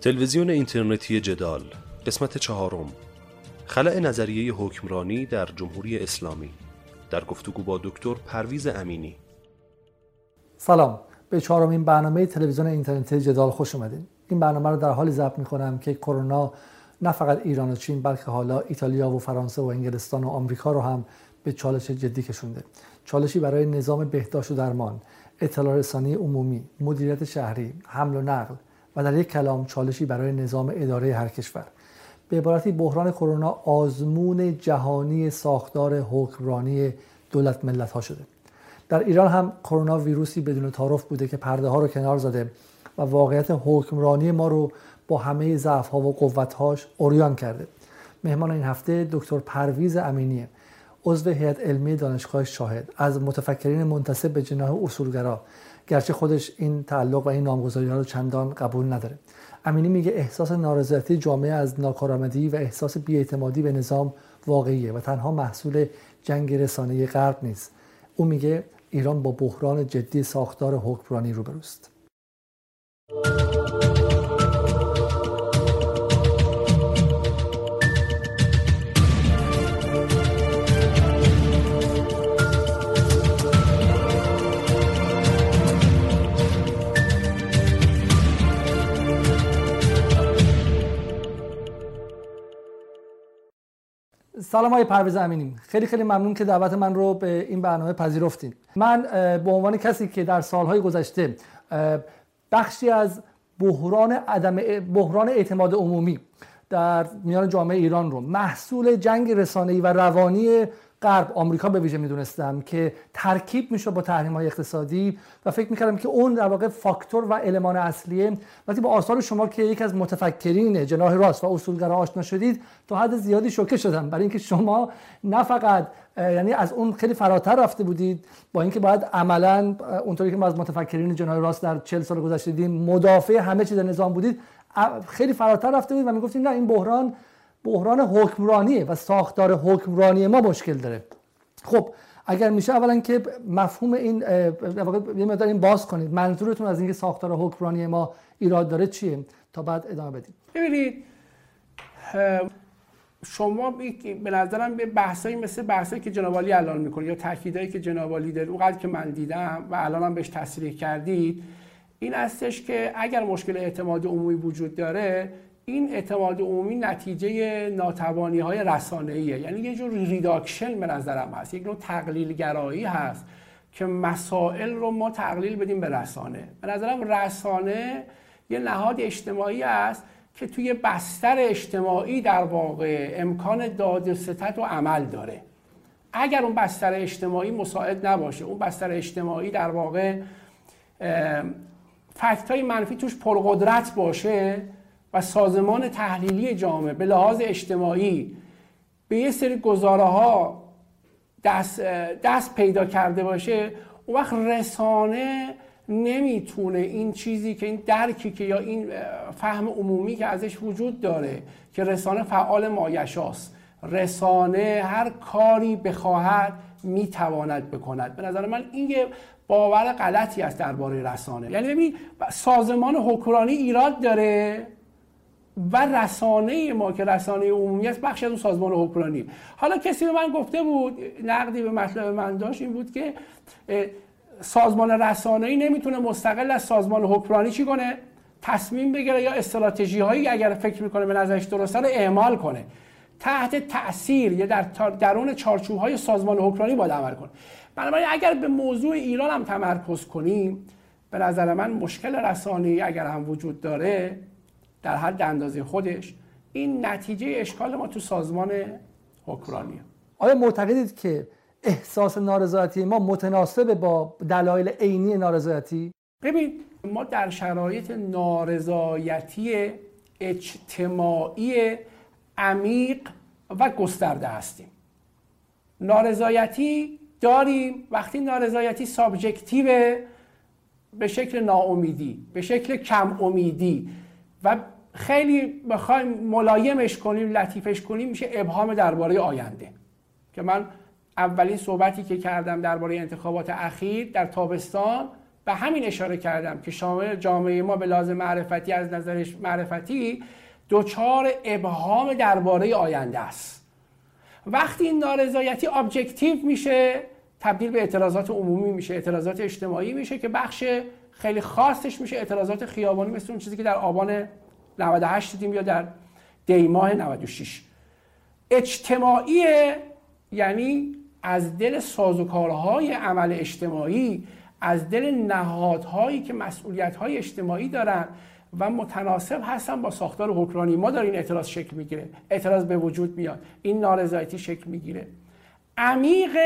تلویزیون اینترنتی جدال قسمت چهارم. خلع نظریه حکمرانی در جمهوری اسلامی. در گفتگو با دکتر پرویز امینی. سلام. به چهارمین برنامه تلویزیون اینترنتی جدال خوش اومدین. این برنامه رو در حالی ضبط می‌کنم که کرونا نه فقط ایران و چین بلکه حالا ایتالیا و فرانسه و انگلستان و آمریکا رو هم به چالش جدی کشونده. چالشی برای نظام بهداشت و درمان اطلاع رسانی عمومی مدیریت شهری حمل و نقل و در یک کلام چالشی برای نظام اداره هر کشور. به عبارتی بحران کرونا آزمون جهانی ساختار حکمرانی دولت ملت ها شده. در ایران هم کرونا ویروسی بدون تعارف بوده که پرده ها رو کنار زده و واقعیت حکمرانی ما رو با همه ضعف ها و قوت هاش اوریان کرده. مهمان این هفته دکتر پرویز امینیه عضو هیئت علمی دانشگاه شاهد. از متفکرین منتسب به جناح اصولگرا گرچه خودش این تعلق و این نامگذاری رو چندان قبول نداره. امینی میگه احساس نارضایتی جامعه از ناکارآمدی و احساس بیاعتمادی به نظام واقعیه و تنها محصول جنگ رسانه غرب نیست. او میگه ایران با بحران جدی ساختار حکمرانی روبروست. سلام های پرویز امینی. خیلی خیلی ممنون که دعوت من رو به این برنامه پذیرفتین. من به عنوان کسی که در سالهای گذشته بخشی از بحران عدم بحران اعتماد عمومی در میان جامعه ایران رو محصول جنگ رسانه‌ای و روانی غرب آمریکا به ویژه می‌دونستم که ترکیب میشه با تحریم های اقتصادی و فکر می‌کردم که اون در واقع فاکتور و المان اصلیه. وقتی با آثار شما که یک از متفکرین جناح راست و اصولگرا آشنا شدید تا حد زیادی شوکه شدم. برای اینکه شما نه فقط یعنی از اون خیلی فراتر رفته بودید با اینکه باید عملا اونطوری که ما از متفکرین جناح راست در 40 سال گذشته دیدیم مدافع همه چیز نظام بودید خیلی فراتر رفته بودید و می‌گفتید نه این بحران بحران حکمرانیه و ساختار حکمرانی ما مشکل داره. خب اگر میشه اولا که مفهوم این یه مقدار این باز کنید. منظورتون از اینکه ساختار حکمرانی ما ایراد داره چیه؟ تا بعد ادامه بدیم. ببینید شما به نظرم به بحثایی مثل بحثایی که جنابالی الان می‌کنه یا تاکیدایی که جنابالی داره اونقدر که من دیدم و الان هم بهش تصریح کردید این هستش که اگر مشکل اعتماد عمومی وجود داره این اعتماد عمومی نتیجه ناتوانی های رسانه ایه. یعنی یه جور ریداکشن به نظرم هست. یک نوع تقلیل گرایی هست که مسائل رو ما تقلیل بدیم به رسانه. به نظرم رسانه یه نهاد اجتماعی است که توی بستر اجتماعی در واقع امکان داد ستت و عمل داره. اگر اون بستر اجتماعی مساعد نباشه اون بستر اجتماعی در واقع فکت های منفی توش پرقدرت باشه و سازمان تحلیلی جامعه به لحاظ اجتماعی به یه سری گزاره ها دست, دست پیدا کرده باشه اون وقت رسانه نمی‌تونه این چیزی که این درکی که یا این فهم عمومی که ازش وجود داره که رسانه فعال مایشاست. رسانه هر کاری بخواهد می‌تواند بکند. به نظر من این یه باور غلطی است درباره رسانه. یعنی ببین سازمان حکمرانی ایراد داره. و رسانه ما که رسانه عمومی است بخش از اون سازمان حکمرانی حالا کسی به من گفته بود نقدی به مطلب من داشت این بود که سازمان رسانه ای نمی‌تونه مستقل از سازمان حکمرانی چی کنه؟ تصمیم بگیره یا استراتژی هایی اگر فکر می‌کنه به نظرش درسته رو اعمال کنه. تحت تاثیر یا در درون چارچوب های سازمان حکمرانی باید عمل کنه. بنابراین اگر به موضوع ایران هم تمرکز کنیم به نظر من مشکل رسانه‌ای اگر هم وجود داره در حد اندازه خودش این نتیجه اشکال ما تو سازمان حکمرانیه آیا معتقدید که احساس نارضایتی ما متناسب با دلایل عینی نارضایتی؟ ببین ما در شرایط نارضایتی اجتماعی عمیق و گسترده هستیم. نارضایتی داریم وقتی نارضایتی سابجکتیو به شکل ناامیدی به شکل کم امیدی و خیلی بخوایم ملایمش کنیم لطیفش کنیم میشه ابهام درباره آینده. که من اولین صحبتی که کردم درباره انتخابات اخیر در تابستان به همین اشاره کردم که شامل جامعه ما به لحاظ معرفتی از نظر معرفتی دچار ابهام درباره آینده است. وقتی این نارضایتی objective میشه تبدیل به اعتراضات عمومی میشه اعتراضات اجتماعی میشه که بخش خیلی خاصش میشه اعتراضات خیابانی مثل اون چیزی که در آبان 98 دیدیم یا در دیماه 96 اجتماعی یعنی از دل سازوکارهای عمل اجتماعی از دل نهادهایی که مسئولیت‌های اجتماعی دارن و متناسب هستن با ساختار حکمرانی ما داره این اعتراض شکل می‌گیره. اعتراض به وجود میاد. این نارضایتی شکل می‌گیره. عمیق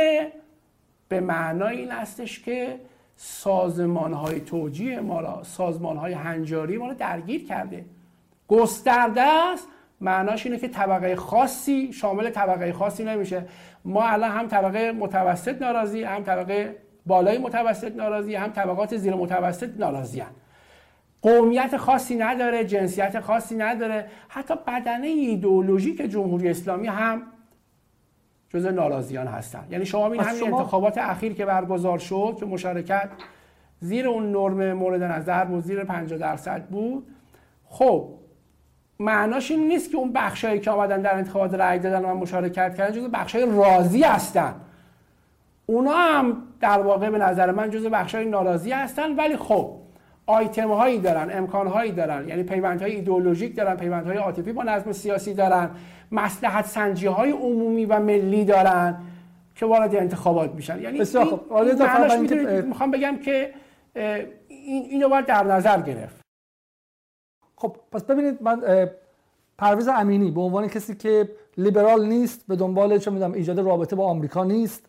به معنای این هستش که سازمان های توجیه ما را سازمان های هنجاری ما را درگیر کرده. گسترده است معناش اینه که طبقه خاصی شامل طبقه خاصی نمیشه. ما الان هم طبقه متوسط ناراضی هم طبقه بالای متوسط ناراضی هم طبقات زیر متوسط ناراضی هم. قومیت خاصی نداره جنسیت خاصی نداره. حتی بدنه ایدئولوژیک جمهوری اسلامی هم جزء ناراضیان هستن. یعنی شما این همین شما... انتخابات اخیر که برگزار شد که مشارکت زیر اون نرم مورد نظر بود زیر 50 درصد بود. خب معناش این نیست که اون بخشایی که آمدن در انتخابات رأی دادن و مشارکت کردن جزء بخشای راضی هستن. اونا هم در واقع به نظر من جزء بخشای ناراضی هستن ولی خب آیتم هایی دارن امکان هایی دارن. یعنی پیوند های ایدئولوژیک دارن پیوند های عاطفی با نظم سیاسی دارن. مصلحت سنجی های عمومی و ملی دارن که وارد انتخابات میشن. یعنی بسیار خب می‌خوام بگم که این اینو باید در نظر گرفت. خب پس ببینید من پرویز امینی به عنوان کسی که لیبرال نیست به دنبال چه می‌دونم ایجاد رابطه با آمریکا نیست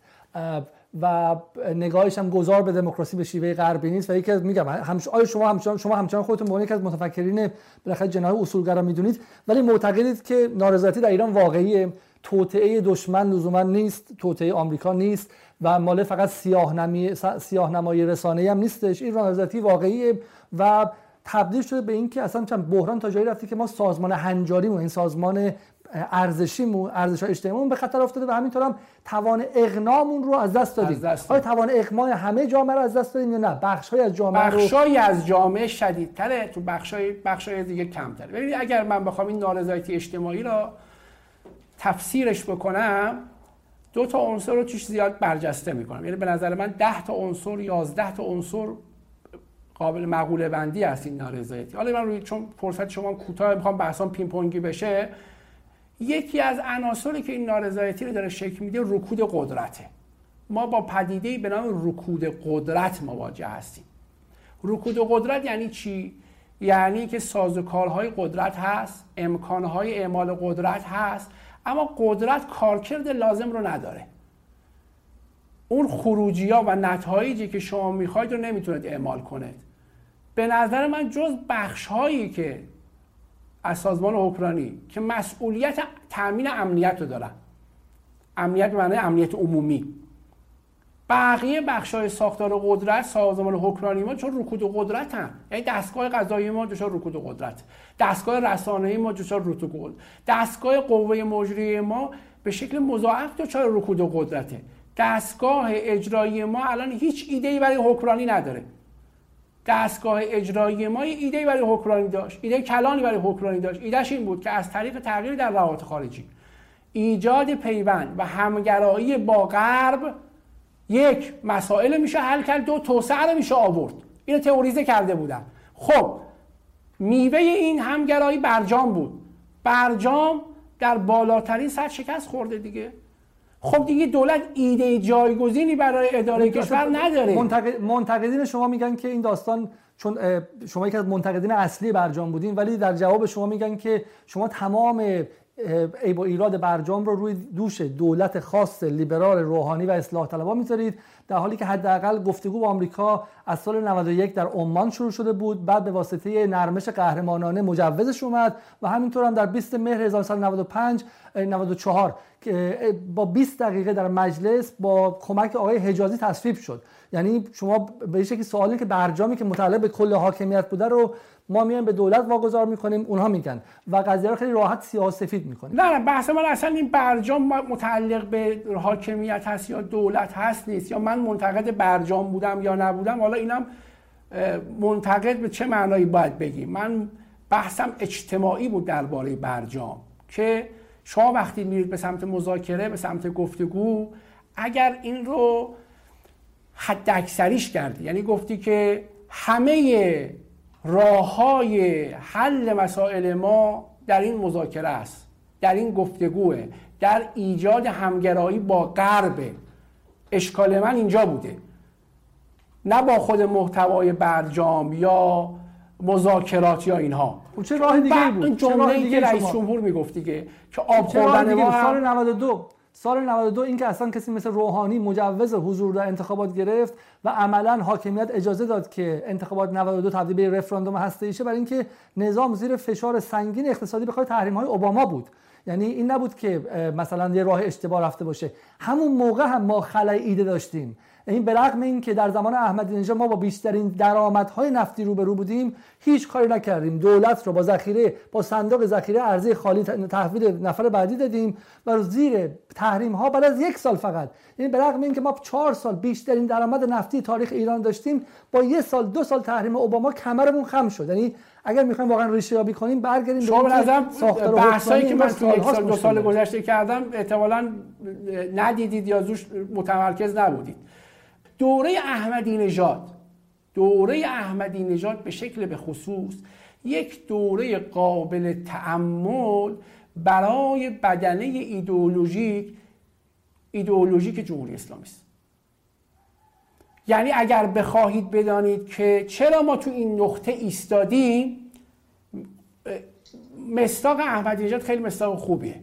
و نگاهش هم گذار به دموکراسی به شیوه غربی نیست. و یکی از میگم همش آیا شما همچنان شما همچنان خودتون به یکی از متفکرین بالاخره جناح اصولگرا می‌دونید؟ ولی معتقدید که نارضایتی در ایران واقعیه. توطئه دشمن لزوما نیست توطئه آمریکا نیست و مال فقط سیاه, نمی... سیاه رسانه هم نیستش. این نارضایتی واقعیه و تبدیل شده به اینکه اصلا چند بحران تا جایی رفته که ما سازمان هنجاریمون این سازمان ارزشیمون ارزش اجتماعیمون به خطر افتاده و همینطور هم توان اقنامون رو از دست دادیم. آیا توان اقناع همه جامعه رو از دست دادیم یا نه؟ بخشای از جامعه بخشای از جامعه شدیدتره تو بخشای بخشای دیگه کمتره. ببینید اگر من بخوام این نارضایتی اجتماعی را تفسیرش بکنم دو تا عنصر رو توش زیاد برجسته می‌کنم. یعنی به نظر من 10 تا عنصر 11 تا عنصر قابل مقوله بندی است این نارضایتی. حالا من روی چون فرصت شما کوتاه می‌خوام بحثام پینگ پونگی بشه یکی از عناصری که این نارضایتی رو داره شکل میده رکود قدرته. ما با پدیده به نام رکود قدرت مواجه هستیم. رکود قدرت یعنی چی؟ یعنی که سازوکارهای قدرت هست امکانهای اعمال قدرت هست اما قدرت کارکرد لازم رو نداره. اون خروجی ها و نتایجی که شما می‌خواید رو نمی‌تونید اعمال کنید. به نظر من جز بخش هایی که از سازمان حکمرانی که مسئولیت تامین امنیت رو دارن. امنیت معنی امنیت عمومی. بقیه بخش های ساختار قدرت سازمان حکمرانی ما چون رکود قدرت هم یعنی دستگاه قضایی ما دچار رکود قدرت. دستگاه رسانه‌ای ما دچار رکود دستگاه قوه مجریه ما به شکل مضاعف دچار رکود قدرته. دستگاه اجرایی ما الان هیچ ایده ای برای حکمرانی نداره. دستگاه اجرایی ما ایده برای حکمرانی داشت ایده کلانی برای حکمرانی داشت. ایدهش این بود که از طریق تغییر در روابط خارجی ایجاد پیوند و همگرایی با غرب یک مسائل میشه حل کرد دو توسعه رو میشه آورد. اینو تئوریزه کرده بودن خب میوه این همگرایی برجام بود. برجام در بالاترین سطح شکست خورده دیگه. خب دیگه دولت ایده جایگزینی برای اداره کشور نداره. منتقدین شما میگن که این داستان چون شما یکی از منتقدین اصلی برجام بودین ولی در جواب شما میگن که شما تمام عیب و ایراد برجام رو روی دوش دولت خاص لیبرال روحانی و اصلاح طلبها می‌ذارید. در حالی که حداقل گفتگو با آمریکا از سال 91 در عمان شروع شده بود بعد به واسطه نرمش قهرمانانه مجوزش اومد و همینطور هم در 20 مهر 1995 94 با 20 دقیقه در مجلس با کمک آقای حجازی تصویب شد. یعنی شما به شکلی سوالی که برجامی که متعلق به کل حاکمیت بوده رو ما میایم به دولت واگذار می‌کنیم اونها میگن. و قضیه رو خیلی راحت سیاه سفید می‌کنیم. نه نه بحث من اصلا این برجام متعلق به حاکمیت هست یا دولت هست نیست یا من منتقد برجام بودم یا نبودم حالا اینم منتقد به چه معنایی باید بگیم؟ من بحثم اجتماعی بود درباره برجام که شما وقتی میرید به سمت مذاکره به سمت گفتگو اگر این رو حد اکثریش کردی یعنی گفتی که همه راه های حل مسائل ما در این مذاکره است در این گفتگوه در ایجاد همگرایی با غرب اشکال من اینجا بوده. نه با خود محتوای برجام یا مذاکرات یا اینها. خب چه راه دیگه بود؟ این جمله که رئیس جمهور می‌گفت دیگه که آب خوردن ما سال 92 سال 92 این که اصلا کسی مثل روحانی مجوز حضور در انتخابات گرفت و عملا حاکمیت اجازه داد که انتخابات 92 تبدیل به رفراندوم هسته ایشه برای اینکه نظام زیر فشار سنگین اقتصادی بخواد تحریم های اوباما بود. یعنی این نبود که مثلا یه راه اشتباه رفته باشه. همون موقع هم ما خلای ایده داشتیم. این به رغم این که در زمان احمدی نژاد ما با بیشترین درآمدهای نفتی روبرو بودیم هیچ کاری نکردیم. دولت رو با ذخیره با صندوق ذخیره ارزی خالی تحویل نفر بعدی دادیم و زیر تحریم ها بعد از یک سال فقط. یعنی به رغم اینکه ما چهار سال بیشترین درآمد نفتی تاریخ ایران داشتیم با یه سال دو سال تحریم اوباما کمرمون خم شد. یعنی اگر می‌خوایم واقعا ریشه یابی کنیم برگردیم شما به نظرم بحثایی که من تو یک سال دو سال گذشته کردم احتمالاً ندیدید یا زوش متمرکز نبودید. دوره احمدی نژاد. دوره احمدی نژاد به شکل به خصوص یک دوره قابل تعمل برای بدنه ایدئولوژیک ایدئولوژیک جمهوری اسلامی است. یعنی اگر بخواهید بدانید که چرا ما تو این نقطه ایستادیم مستاق احمدی نژاد خیلی مستاق خوبیه.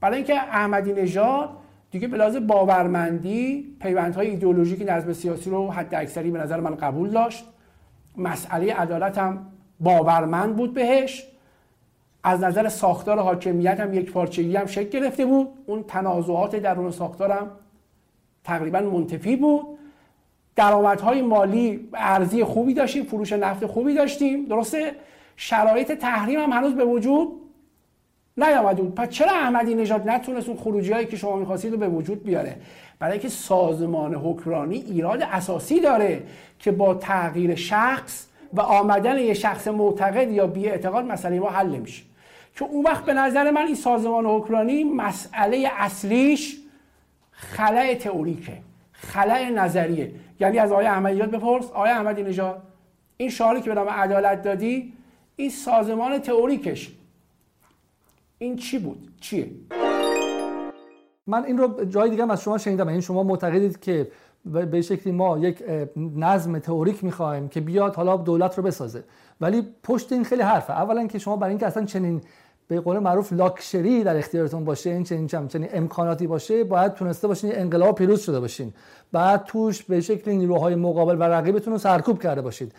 برای اینکه احمدی نژاد دیگه به باورمندی پیوندهای ایدئولوژیک نظم سیاسی رو حد اکثری به نظر من قبول داشت. مسئله عدالت هم باورمند بود بهش. از نظر ساختار حاکمیت هم یک پارچگی هم شکل گرفته بود. اون تنازعات درون هم تقریبا منتفی بود. درآمدهای مالی ارزی خوبی داشتیم فروش نفت خوبی داشتیم. درسته؟ شرایط تحریم هم هنوز به وجود نیامده بود پس چرا احمدی نژاد نتونست اون خروجی هایی که شما می‌خواستید رو به وجود بیاره؟ برای اینکه سازمان حکمرانی ایراد اساسی داره که با تغییر شخص و آمدن یه شخص معتقد یا بی اعتقاد مسئله ما حل میشه که اون وقت به نظر من این سازمان حکمرانی مسئله اصلیش خلع تئوریکه خلع نظریه. یعنی از آقای احمدی نژاد بپرس آقای احمدی نژاد این شعاری که به نام عدالت دادی این سازمان تئوریکش. این چی بود؟ چیه؟ من این رو جای دیگه از شما شنیدم. این یعنی شما معتقدید که به شکلی ما یک نظم تئوریک می‌خوایم که بیاد حالا دولت رو بسازه. ولی پشت این خیلی حرفه. اولا که شما برای اینکه اصلا چنین به قول معروف لاکشری در اختیارتون باشه این چنین چنین امکاناتی باشه باید تونسته باشین انقلاب پیروز شده باشین. بعد توش به شکل نیروهای مقابل و رقیبتون رو سرکوب کرده باشید.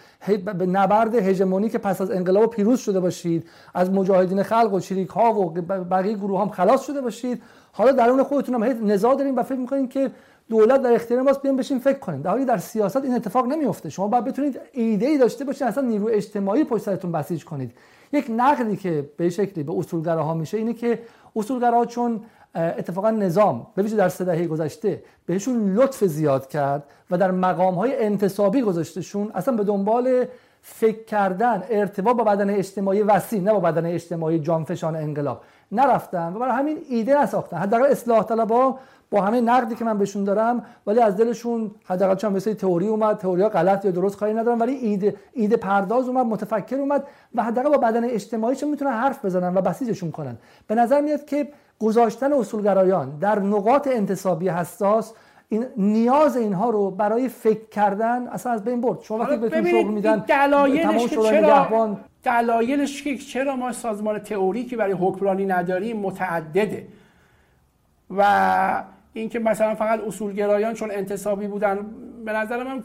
به نبرد هژمونی که پس از انقلاب پیروز شده باشید از مجاهدین خلق و چریک ها و بقیه گروه هم خلاص شده باشید. حالا درون خودتون هم نزاع دارین و فکر می‌کنین که دولت در اختیار ماست بیان بشین فکر کنیم در حالی در سیاست این اتفاق نمیفته شما باید بتونید ایده ای داشته باشید اصلا نیرو اجتماعی پشت سرتون بسیج کنید. یک نقدی که به شکلی به اصولگراها میشه اینه که اصولگراها چون اتفاقا نظام به ویژه در سه دهه گذشته بهشون لطف زیاد کرد و در مقام های انتصابی گذاشتشون اصلا به دنبال فکر کردن ارتباط با بدن اجتماعی وسیع نه با بدن اجتماعی جانفشان انقلاب. نرفتن و برای همین ایده نساختن. حداقل اصلاح طلبها با همه نقدی که من بهشون دارم ولی از دلشون حداقل چون مثل تئوری اومد تئوری ها غلط یا درست کاری ندارم ولی ایده ایده پرداز اومد متفکر اومد و حداقل با بدن اجتماعیشون می‌تونن حرف بزنن و بسیجشون کنن. به نظر میاد که گذاشتن اصولگرایان در نقاط انتصابی حساس این نیاز اینها رو برای فکر کردن اصلا از بین برد. شما وقتی بهتون شغل میدن دلایلش که چرا دلایلش که چرا ما سازمان تئوریکی برای حکمرانی نداریم متعدده و اینکه مثلا فقط اصولگرایان چون انتصابی بودن به نظر من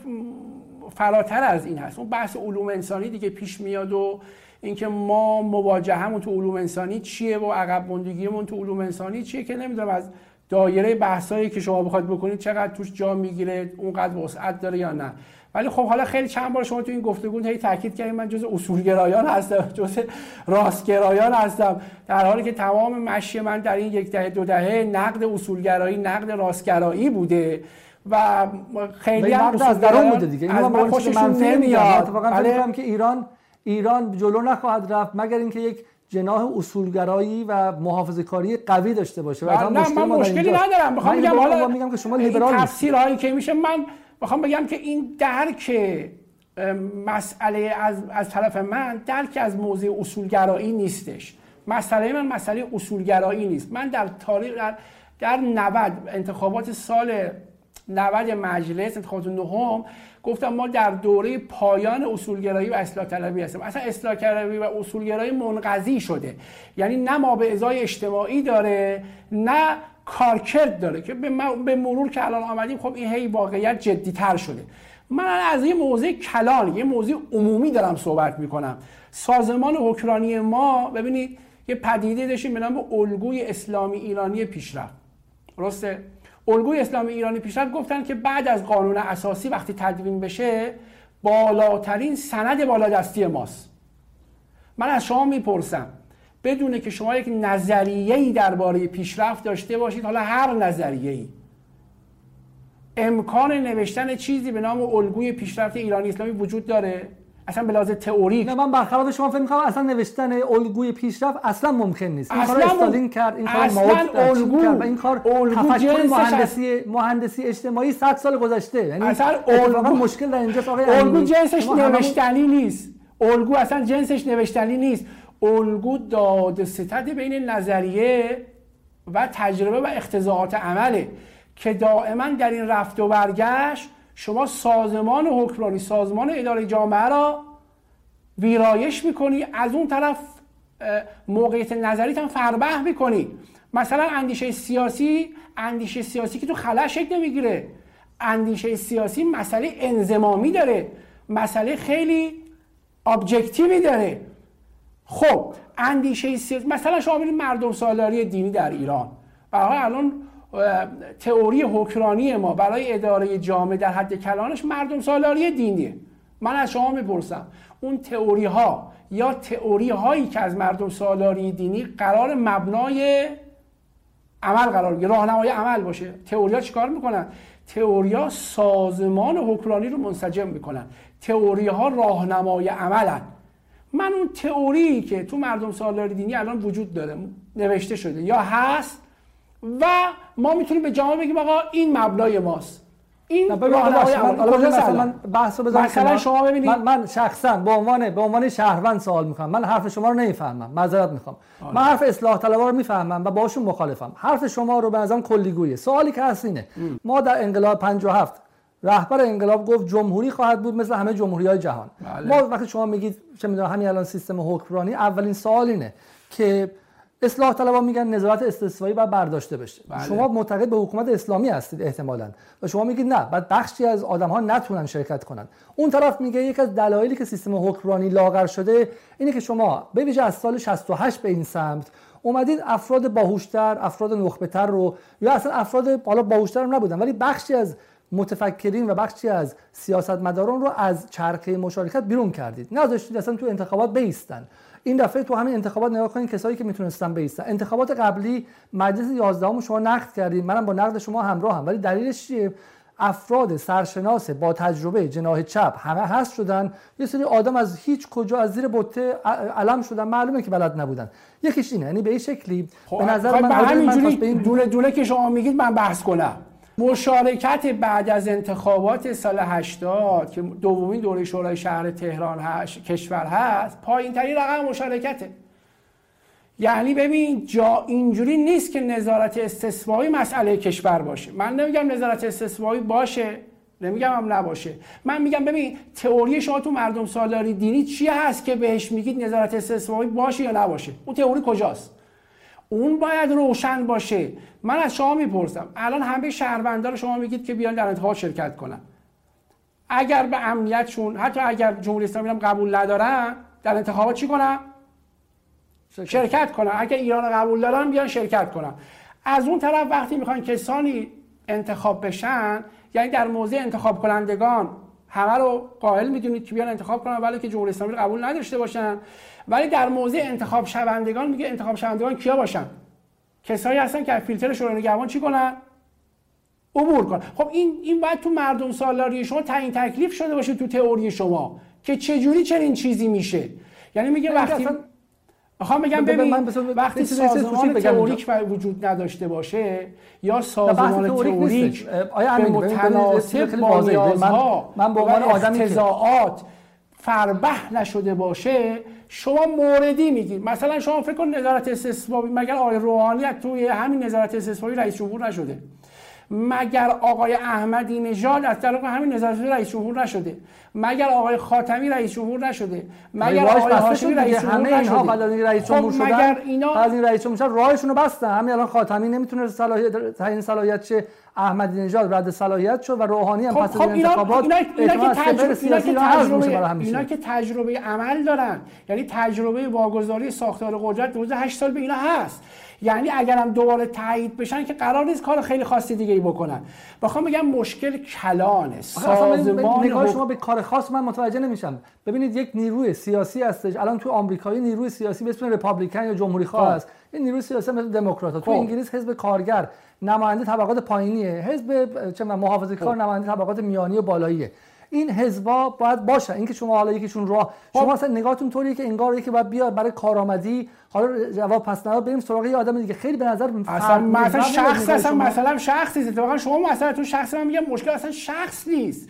فراتر از این هست. اون بحث علوم انسانی دیگه پیش میاد و اینکه ما مواجهمون تو علوم انسانی چیه و عقب ماندگیمون تو علوم انسانی چیه که نمی‌دونم از دایره بحثایی که شما بخواید بکنید چقدر توش جا می‌گیره اونقدر وسعت داره یا نه. ولی خب حالا خیلی چند بار شما تو این گفتگو هی تاکید کردید من جز اصولگرایان هستم جز راستگرایان هستم. در حالی که تمام مشی من در این یک دهه دو دهه نقد اصولگرایی نقد راستگرایی بوده و خیلی هم از درون بوده دیگه. از من خوششون نمیاد بله. که ایران ایران جلو نخواهد رفت مگر اینکه یک جناح اصولگرایی و محافظه کاری قوی داشته باشه. و نه من مشکلی ندارم. می‌خوام بگم حالا میگم که شما لیبرال تفسیرهایی که میشه من می‌خوام بگم که این درک مسئله از, از طرف من درک از موضع اصولگرایی نیستش. مسئله من مسئله اصولگرایی نیست. من در تاریخ در, در 90 انتخابات سال 90 مجلس انتخابات نهم گفتم ما در دوره پایان اصولگرایی و اصلاح طلبی هستیم. اصلا اصلاح طلبی و اصولگرایی منقضی شده. یعنی نه ما به ازای اجتماعی داره نه کارکرد داره که به مرور که الان آمدیم خب این هی واقعیت جدیتر شده. من از یه موضوع کلان یه موضوع عمومی دارم صحبت می‌کنم. سازمان حکرانی ما ببینید یه پدیده داشتیم به نام الگوی اسلامی ایرانی پیشرفت. درسته؟ الگوی اسلامی ایرانی پیشرفت گفتن که بعد از قانون اساسی وقتی تدوین بشه بالاترین سند بالادستی ماست. من از شما می‌پرسم بدونه که شما یک نظریه‌ای درباره پیشرفت داشته باشید حالا هر نظریه‌ای. امکان نوشتن چیزی به نام الگوی پیشرفت ایرانی اسلامی وجود داره؟ اصلا به لحاظ تئوریک. نه من برخلاف شما فکر می‌کنم اصلا نوشتن الگوی پیشرفت اصلا ممکن نیست. این کار استالین کرد این کار ماوت الگو کرد و این کار تفکر مهندسی مهندسی اجتماعی 100 سال گذشته. یعنی اصلا الگو مشکل در اینجاست. آقای الگو جنسش نوشتنی نیست. الگو اصلا جنسش نوشتنی نیست. الگو داد ستد بین نظریه و تجربه و اختزاعات عمله که دائما در این رفت و برگشت شما سازمان حکمرانی سازمان اداره جامعه را ویرایش می‌کنی از اون طرف موقعیت نظریت هم فربه می‌کنی. مثلا اندیشه سیاسی اندیشه سیاسی که تو خلا شکل نمی‌گیره. اندیشه سیاسی مسئله انزمامی داره مسئله خیلی ابجکتیوی داره. خب اندیشه سیاسی مثلا شما ببینید مردم سالاری دینی در ایران. برای الان تئوری حکرانی ما برای اداره جامعه در حد کلانش مردم سالاری دینیه. من از شما می‌پرسم اون تئوری ها یا تئوری هایی که از مردم سالاری دینی قرار مبنای عمل قرار بگیره راهنمای عمل باشه تئوریا چیکار می‌کنن؟ تئوریا سازمان حکمرانی رو منسجم می‌کنن. تئوری ها راهنمای عملن. من اون تئوری که تو مردم سالاری دینی الان وجود داره. نوشته شده. یا هست و ما می‌تونیم به جامعه بگیم آقا این مبلای ماست. این من بحث رو مثلا شما ببینید. من, من شخصا به عنوان به عنوان شهروند سوال می‌کنم. من حرف شما رو نمی‌فهمم. معذرت می‌خوام. آره. من حرف اصلاح طلبا رو می‌فهمم و باشون مخالفم. حرف شما رو به نظرم کلیگویه. سوالی که هست اینه. ما در انقلاب 57 رهبر انقلاب گفت جمهوری خواهد بود مثل همه جمهوری های جهان بله. ما وقتی شما میگید چه می‌دونم همین الان سیستم حکمرانی اولین سوال اینه که اصلاح طلبا میگن نظارت استثنایی باید برداشته بشه بله. شما معتقد به حکومت اسلامی هستید احتمالا و شما میگید نه بعد بخشی از آدم ها نتونن شرکت کنن اون طرف میگه یک از دلایلی که سیستم حکمرانی لاغر شده اینه که شما به ویژه از سال 68 به این سمت اومدید افراد باهوشتر افراد نخبه‌تر رو یا اصلا افراد حالا باهوشتر هم نبودن ولی بخشی از متفکرین و بخشی از سیاستمداران رو از چرخه مشارکت بیرون کردید. نذاشتید اصلا تو انتخابات بیستن. این دفعه تو همین انتخابات نگاه کنید کسایی که می‌تونستن بیستن. انتخابات قبلی مجلس 11 شما نقد کردید. منم با نقد شما همراه هم ولی دلیلش چیه؟ افراد سرشناس با تجربه جناح چپ همه هست شدن. یه سری آدم از هیچ کجا از زیر بوته علم شدن. معلومه که بلد نبودن. یکیش اینه. یعنی به این شکلی خب به نظر خب من همینجوری به این دونه دونه که شما میگید من بحث کنم. مشارکت بعد از انتخابات سال 80 که دومین دوره شورای شهر تهران هش، کشور هست پایین ترین رقم مشارکته. یعنی ببین جا اینجوری نیست که نظارت استثبایی مسئله کشور باشه. من نمیگم نظارت استثبایی باشه نمیگم هم نباشه. من میگم ببین تئوری شما تو مردم سالاری دینی چی هست که بهش میگید نظارت استثبایی باشه یا نباشه؟ اون تئوری کجاست؟ اون باید روشن باشه. من از شما می‌پرسم الان همه شهروندان رو شما میگید که بیان در انتخابات شرکت کنن. اگر به امنیتشون حتی اگر جمهوری اسلامی هم قبول ندارن در انتخابات چی کنن؟ شرکت, شرکت کنن. اگر ایران قبول دارن بیان شرکت کنن. از اون طرف وقتی می‌خوان کسانی انتخاب بشن یعنی در موضع انتخاب کنندگان همه رو قائل می‌دونید که بیان انتخاب کنن. ولی که جمهوری اسلامی قبول نداشته باشن. ولی در موضع انتخاب شوندگان میگه انتخاب شوندگان کیا باشن؟ کسایی هستن که فیلتر شورای نگهبان چی کنن؟ عبور کن خب این این باید تو مردم سالاری شما تعیین تکلیف شده باشه تو تئوری شما که چجوری چنین چیزی میشه. یعنی میگه وقتی می‌خوام بگم ببین وقتی سازمان تئوریک وجود نداشته باشه یا سازمان تئوریک به متناسب با نیازها من به عنوان آدم فربه نشده باشه شما موردی میگید مثلا شما فکر کن نظارت استثبابی مگر آقای روحانی توی همین نظارت استثبابی رئیس جمهور نشده. مگر آقای احمدی نژاد از طریق همین نظارت رئیس جمهور نشده؟ مگر آقای خاتمی رئیس جمهور نشده؟ مگر آقای هاشمی رئیس جمهور همه اینها بعد از رئیس خب جمهور شدن مگر اینا بعد این رئیس جمهور راهشون رو بستن همین الان خاتمی نمی‌تونه صلاحیت تعیین صلاحیت چه احمدی نژاد رد صلاحیت شد و روحانی هم خب پس خب انتخابات اینا, اینا, اینا, که تجربه اینا که تجربه عمل دارن. یعنی تجربه واگذاری ساختار قدرت 8 سال به اینا هست. یعنی اگرم دوباره تایید بشن که قرار نیست کار خیلی خاصی دیگه ای بکنن. بخوام بگم مشکل کلانه سازمان نگاه شما به کار خاص من متوجه نمیشم. ببینید یک نیروی سیاسی هستش. الان تو آمریکایی نیروی سیاسی به اسم رپابلیکن یا جمهوری خواه خب. است. این نیروی سیاسی مثل دموکرات تو خب. انگلیس حزب کارگر نماینده طبقات پایینیه. حزب چه محافظه کار خب. نماینده طبقات میانی و بالاییه. این حزبا باید باشن اینکه شما حالا یکیشون راه شما اصلا نگاهتون طوریه که انگار یکی باید بیاد برای کارآمدی. حالا جواب پس نداد. بریم سراغ یه آدم دیگه. خیلی به نظر اصلا مثلا شخص اصلا مثلا شخصی نیست. اتفاقا شما مثلا تو شخص من میگم مشکل اصلا شخص نیست.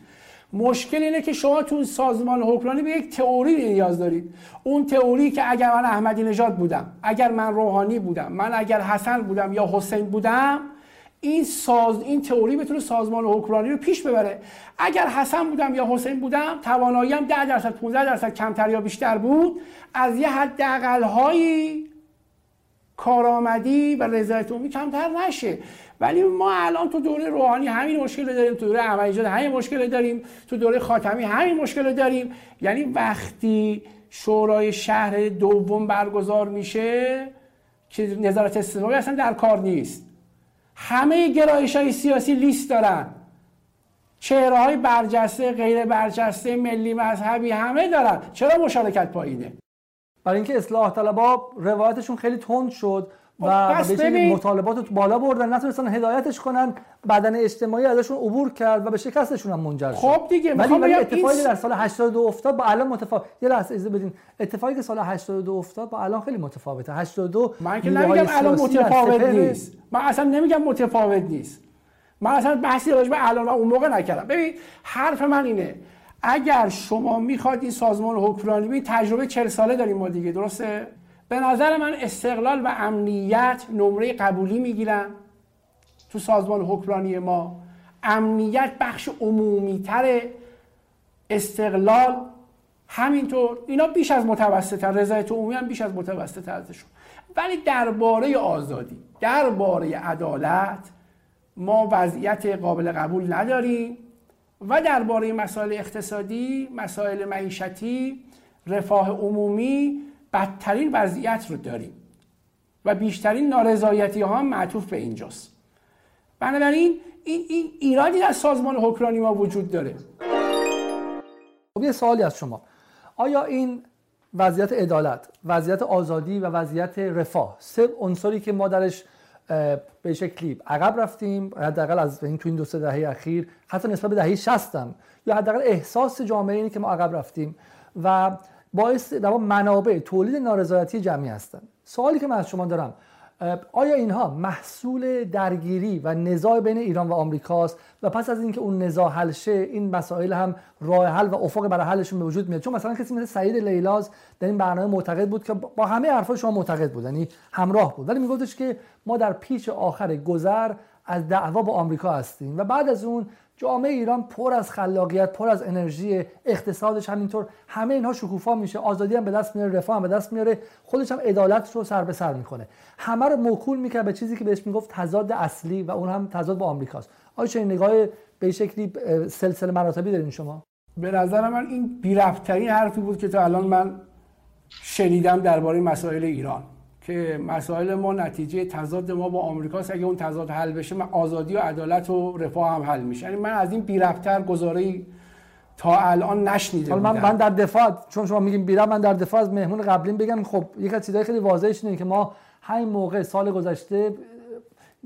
مشکل اینه که شما تو سازمان حکمرانی به یک تئوری نیاز دارید. اون تئوری که اگر من احمدی نژاد بودم اگر من روحانی بودم من اگر حسن بودم یا حسین بودم این ساز این تئوری بتونه سازمان حکمرانی رو پیش ببره. اگر حسن بودم یا حسین بودم تواناییم 10 درصد 15 درصد کمتر یا بیشتر بود. از یه حد هایی کارآمدی و رضایت عمومی کمتر نشه. ولی ما الان تو دوره روحانی همین مشکل داریم تو دوره احمدی همین مشکل داریم تو دوره خاتمی همین مشکل داریم. یعنی وقتی شورای شهر دوم برگزار میشه که نظارت استثماری اصلا در کار نیست. همه گرایش های سیاسی لیست دارن. چهره های برجسته غیر برجسته ملی مذهبی همه دارن. چرا مشارکت پایینه؟ برای اینکه اصلاح طلبا روایتشون خیلی تند شد. و خب، به مطالبات بالا بردن نتونستن هدایتش کنن بدن اجتماعی ازشون عبور کرد و به شکستشون هم منجر شد. خب دیگه ولی, ولی اتفاقی در سال 82 افتاد با الان متفاوت یه لحظه اجازه بدین. اتفاقی که سال 82 افتاد با الان خیلی متفاوته. 82 من که نمیگم الان متفاوت نیست. من اصلا نمیگم متفاوت نیست. من اصلا بحثی راجع به الان و اون موقع نکردم. ببین حرف من اینه اگر شما می‌خواد این سازمان حکمرانی تجربه 40 ساله داریم ما دیگه درسته؟ به نظر من استقلال و امنیت نمره قبولی می‌گیرن تو سازمان حکمرانی ما. امنیت بخش عمومی تره استقلال همینطور. اینا بیش از متوسط رضایت عمومی هم بیش از متوسط ازشون. ولی درباره آزادی درباره عدالت ما وضعیت قابل قبول نداریم و درباره مسائل اقتصادی مسائل معیشتی رفاه عمومی بدترین وضعیت رو داریم و بیشترین نارضایتی ها هم معطوف به اینجاست. بنابراین این, این ایرادی در سازمان حکمرانی ما وجود داره. خب یه سوالی از شما. آیا این وضعیت عدالت وضعیت آزادی و وضعیت رفاه سه عنصری که ما درش به شکلی عقب رفتیم حداقل از این تو این دو سه دهه اخیر حتی نسبت به دهه 60 یا حداقل احساس جامعه اینه که ما عقب رفتیم و باعث در منابع تولید نارضایتی جمعی هستند سوالی که من از شما دارم آیا اینها محصول درگیری و نزاع بین ایران و آمریکاست و پس از اینکه اون نزاع حل شه این مسائل هم راه حل و افق برای حلشون به وجود میاد؟ چون مثلا کسی مثل سعید لیلاز در این برنامه معتقد بود که با همه حرفای شما معتقد بود یعنی همراه بود. ولی میگفتش که ما در پیچ آخر گذر از دعوا با آمریکا هستیم و بعد از اون جامعه ایران پر از خلاقیت پر از انرژی اقتصادش همینطور. همه اینها شکوفا میشه. آزادی هم به دست میاره رفاه هم به دست میاره. خودش هم عدالت رو سر به سر می‌کنه همه رو موکول می‌کنه به چیزی که بهش می‌گفت تضاد اصلی و اون هم تضاد با آمریکاست. آیا چه نگاه به شکلی سلسله مراتبی دارین شما؟ به نظر من این بیرفترین حرفی بود که تا الان من شنیدم درباره مسائل ایران. که مسائل ما نتیجه تضاد ما با آمریکاست اگه اون تضاد حل بشه من آزادی و عدالت و رفاه هم حل میشه. یعنی من از این بیرفتر گزاره تا الان نشنیده من من در دفاع چون شما میگین بیرم من در دفاع از مهمون قبلیم بگم خب یک از چیزای خیلی واضحش اینه که ما همین موقع سال گذشته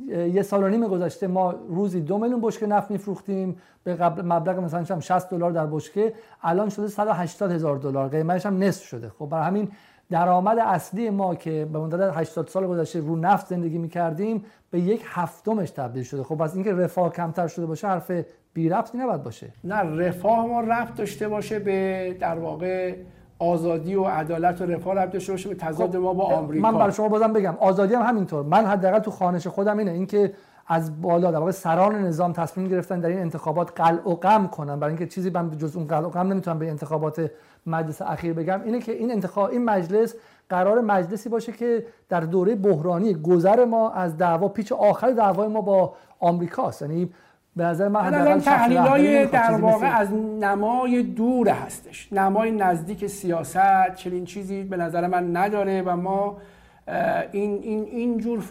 یه سال و نیم گذشته ما روزی دو میلیون بشکه نفت میفروختیم. به قبل مبلغ مثلا 60 دلار در بشکه. الان شده 180 هزار دلار. قیمتش هم نصف شده. خب برای همین درآمد اصلی ما که به مدت 80 سال گذشته رو نفت زندگی می‌کردیم به یک هفتمش تبدیل شده. خب از اینکه رفاه کمتر شده باشه حرف بی رفتی نباید باشه. نه رفاه ما رفت داشته باشه به در واقع آزادی و عدالت و رفاه رفت داشته باشه به تضاد خب، ما با آمریکا. من برای شما بازم بگم آزادی هم همینطور. من حداقل تو خانش خودم اینه. اینکه از بالا در واقع سران نظام تصمیم گرفتن در این انتخابات قلع و قم کنن. برای اینکه چیزی من جز اون قلع و قم نمی‌تونم به انتخابات مجلس اخیر بگم. اینه که این انتخاب این مجلس قرار مجلسی باشه که در دوره بحرانی گذر ما از دعوا پیچ آخر دعوای ما با آمریکاست یعنی به نظر من تحلیل در واقع از نمای دور هستش. نمای نزدیک سیاست چنین چیزی به نظر من نداره و ما این این اینجور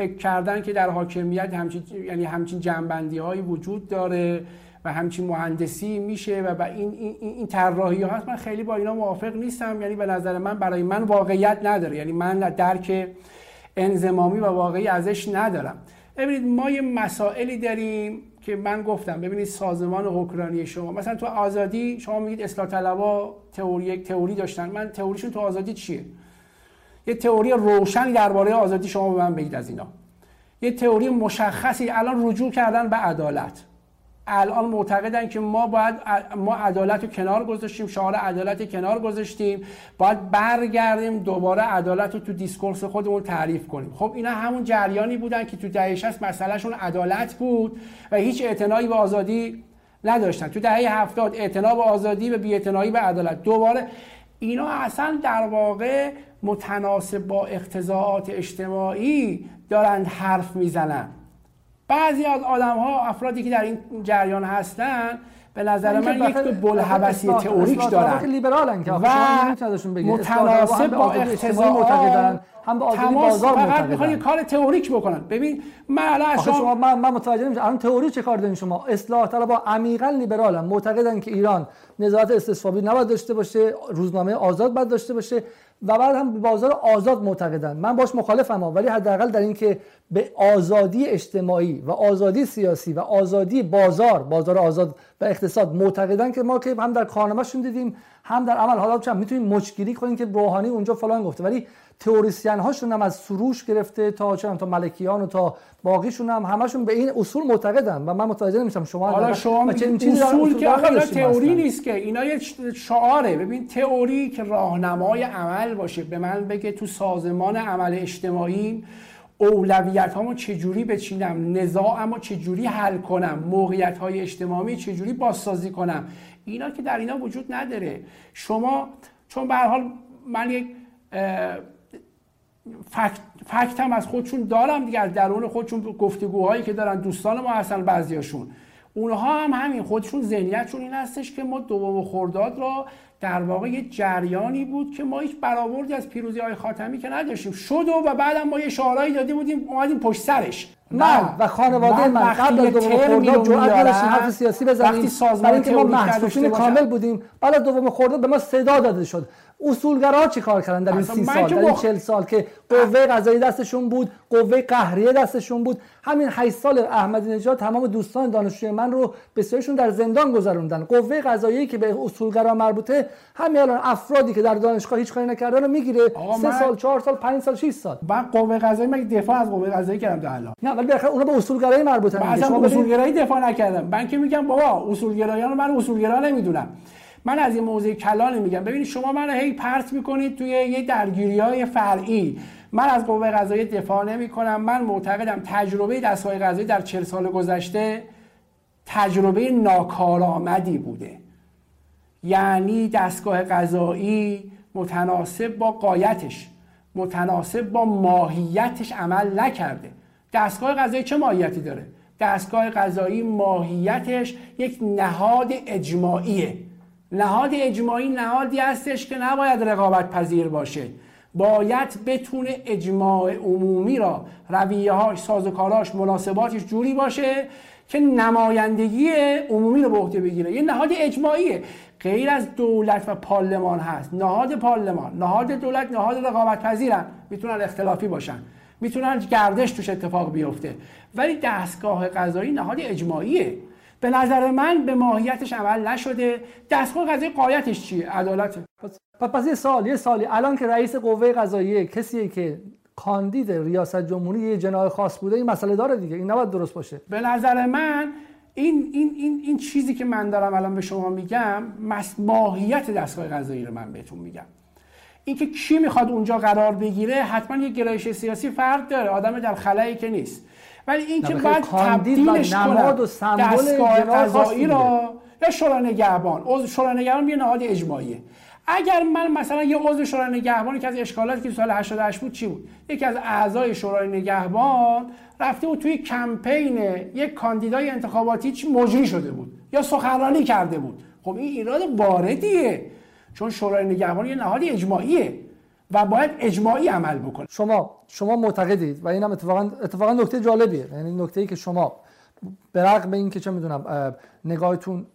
فکر کردن که در حاکمیت همچین یعنی همچین جنبندی هایی وجود داره و همچین مهندسی میشه و این این این طراحی هست. من خیلی با اینا موافق نیستم. یعنی به نظر من برای من واقعیت نداره. یعنی من درک انزمامی و واقعی ازش ندارم. ببینید ما یه مسائلی داریم که من گفتم. ببینید سازمان حکمرانی شما. مثلا تو آزادی شما میگید اصلاح طلبا تئوری تئوری داشتن. من تئوریشون تو آزادی چیه؟ یه تئوری روشنی درباره آزادی شما به من بگید از اینا. یه تئوری مشخصی الان رجوع کردن به عدالت. الان معتقدن که ما باید ما عدالت رو کنار گذاشتیم شعار عدالت کنار گذاشتیم. باید برگردیم دوباره عدالت رو تو دیسکورس خودمون تعریف کنیم. خب اینا همون جریانی بودن که تو دهه 60 مسئلهشون عدالت بود و هیچ اعتنایی به آزادی نداشتن. تو دهه 70 اعتنا به آزادی و بی‌اعتنایی به عدالت. دوباره اینا اصلا در واقع متناسب با اقتضاعات اجتماعی دارند حرف می‌زنن. بعضی از آدم ها افرادی که در این جریان هستن به نظر من یک تو بلحبسی تئوریک دارن. لیبرالن که و متناسب با اقتضاعات هم به آزادی بازار فقط می‌خوان یه کار تئوریک بکنن. ببین من الان شما من, من متوجه نمیشم. الان تئوری چه کار دارین شما؟ اصلاح طلبها عمیقا لیبرالن معتقدن که ایران نظارت استصوابی نباید داشته باشه روزنامه آزاد باید داشته باشه. و بعد هم بازار آزاد معتقدن. من باش مخالفم ولی حداقل در اینکه به آزادی اجتماعی و آزادی سیاسی و آزادی بازار بازار آزاد و اقتصاد معتقدن که ما که هم در کارنامه‌شون دیدیم هم در عمل حالا چند می‌تونیم مچگیری کنیم که روحانی اونجا فلان گفته. ولی تئوریسین هاشون هم از سروش گرفته تا چند تا ملکیان و تا باقیشون هم همشون به این اصول معتقدن. و من متوجه نمیشم شما حالا شما اصول که آخه تئوری نیست که اینا یه شعاره. ببین تئوری که راهنمای عمل باشه. به من بگه تو سازمان عمل اجتماعی اولویت هامو چجوری بچینم نزاعمو چجوری حل کنم موقعیت های اجتماعی چجوری بازسازی کنم. اینا که در اینا وجود نداره. شما چون به حال من یک فکت, هم از خودشون دارم دیگه از درون خودشون گفتگوهایی که دارن دوستان ما هستن بعضیاشون. اونها هم همین خودشون ذهنیتشون این هستش که ما دوم خرداد را در واقع یه جریانی بود که ما هیچ برآوردی از پیروزی های خاتمی که نداشتیم. شد و بعدم ما یه شعارهایی دادیم بودیم اومدیم پشت سرش. من و خانواده من, من قبل از دوم خرداد جرأت نداشتیم حرف سیاسی بزنیم. وقتی سازمان اینکه ما محسوسین کامل بودیم بعد از دوم خرداد به ما صدا داده شد. اصولگرا چی کار کردن در این سی سال؟ در این چل سال که قوه قضایی دستشون بود قوه قهریه دستشون بود. همین 8 سال احمدی نژاد تمام دوستان دانشجوی من رو بسیارشون در زندان گذروندن. قوه قضایی که به اصولگرا مربوطه همین الان افرادی که در دانشگاه هیچ کاری نکردن رو می‌گیره سه سال چهار سال پنج سال 6 سال. من قوه قضایی مگه دفاع از قوه قضایی کردم تا الان. نه ولی بالاخره اونا به اصولگرایی مربوطه شما اصولگرایی دفاع نکردم. من که میگم بابا اصولگرایان من اصولگرا نمی‌دونم. من از این موضوع کلان میگم. ببینید شما من هی پرت می‌کنید توی یه درگیری های فرعی. من از قوه قضایی دفاع نمی کنم من معتقدم تجربه دستگاه قضایی در چل سال گذشته تجربه ناکارآمدی بوده. یعنی دستگاه قضایی متناسب با قایتش متناسب با ماهیتش عمل نکرده. دستگاه قضایی چه ماهیتی داره؟ دستگاه قضایی ماهیتش یک نهاد اجماعیه. نهاد اجماعی نهادی هستش که نباید رقابت پذیر باشه. باید بتونه اجماع عمومی را رویه هاش سازوکاراش مناسباتش جوری باشه که نمایندگی عمومی رو به عهده بگیره. یه نهاد اجماعیه. غیر از دولت و پارلمان هست. نهاد پارلمان نهاد دولت نهاد رقابت پذیرن می‌تونن اختلافی باشن. می‌تونن گردش توش اتفاق بیفته. ولی دستگاه قضایی نهاد اجماعیه. به نظر من به ماهیتش عمل نشده. دستگاه قضایی قایتش چیه؟ عدالت. پس پس یه سال یه سالی. الان که رئیس قوه قضاییه کسیه که کاندید ریاست جمهوری یه جناح خاص بوده این مسئله داره دیگه. این نباید درست باشه. به نظر من این, این, این, این چیزی که من دارم الان به شما میگم ماهیت دستگاه قضایی رو من بهتون میگم. اینکه کی می‌خواد اونجا قرار بگیره حتما یه گرایش سیاسی فرد داره. آدم در خلایی که نیست. ولی اینکه بعد تبدیلش کنه دستگاه قضایی را یا شورای نگهبان. عضو شورای نگهبان یه نهاد اجماعیه. اگر من مثلا یه عضو شورای نگهبان که از اشکالاتی که سال 88 بود چی بود؟ یکی از اعضای شورای نگهبان رفته بود توی کمپین یک کاندیدای انتخاباتی چی مجری شده بود یا سخنرانی کرده بود. خب این ایراد واردیه چون شورای نگهبان یه نهاد اجماعیه و باید اجماعی عمل بکنه. شما شما معتقدید و اینم اتفاقا اتفاقا نکته جالبیه. یعنی نکته ای که شما به رغم اینکه چه می‌دونم نگاهتون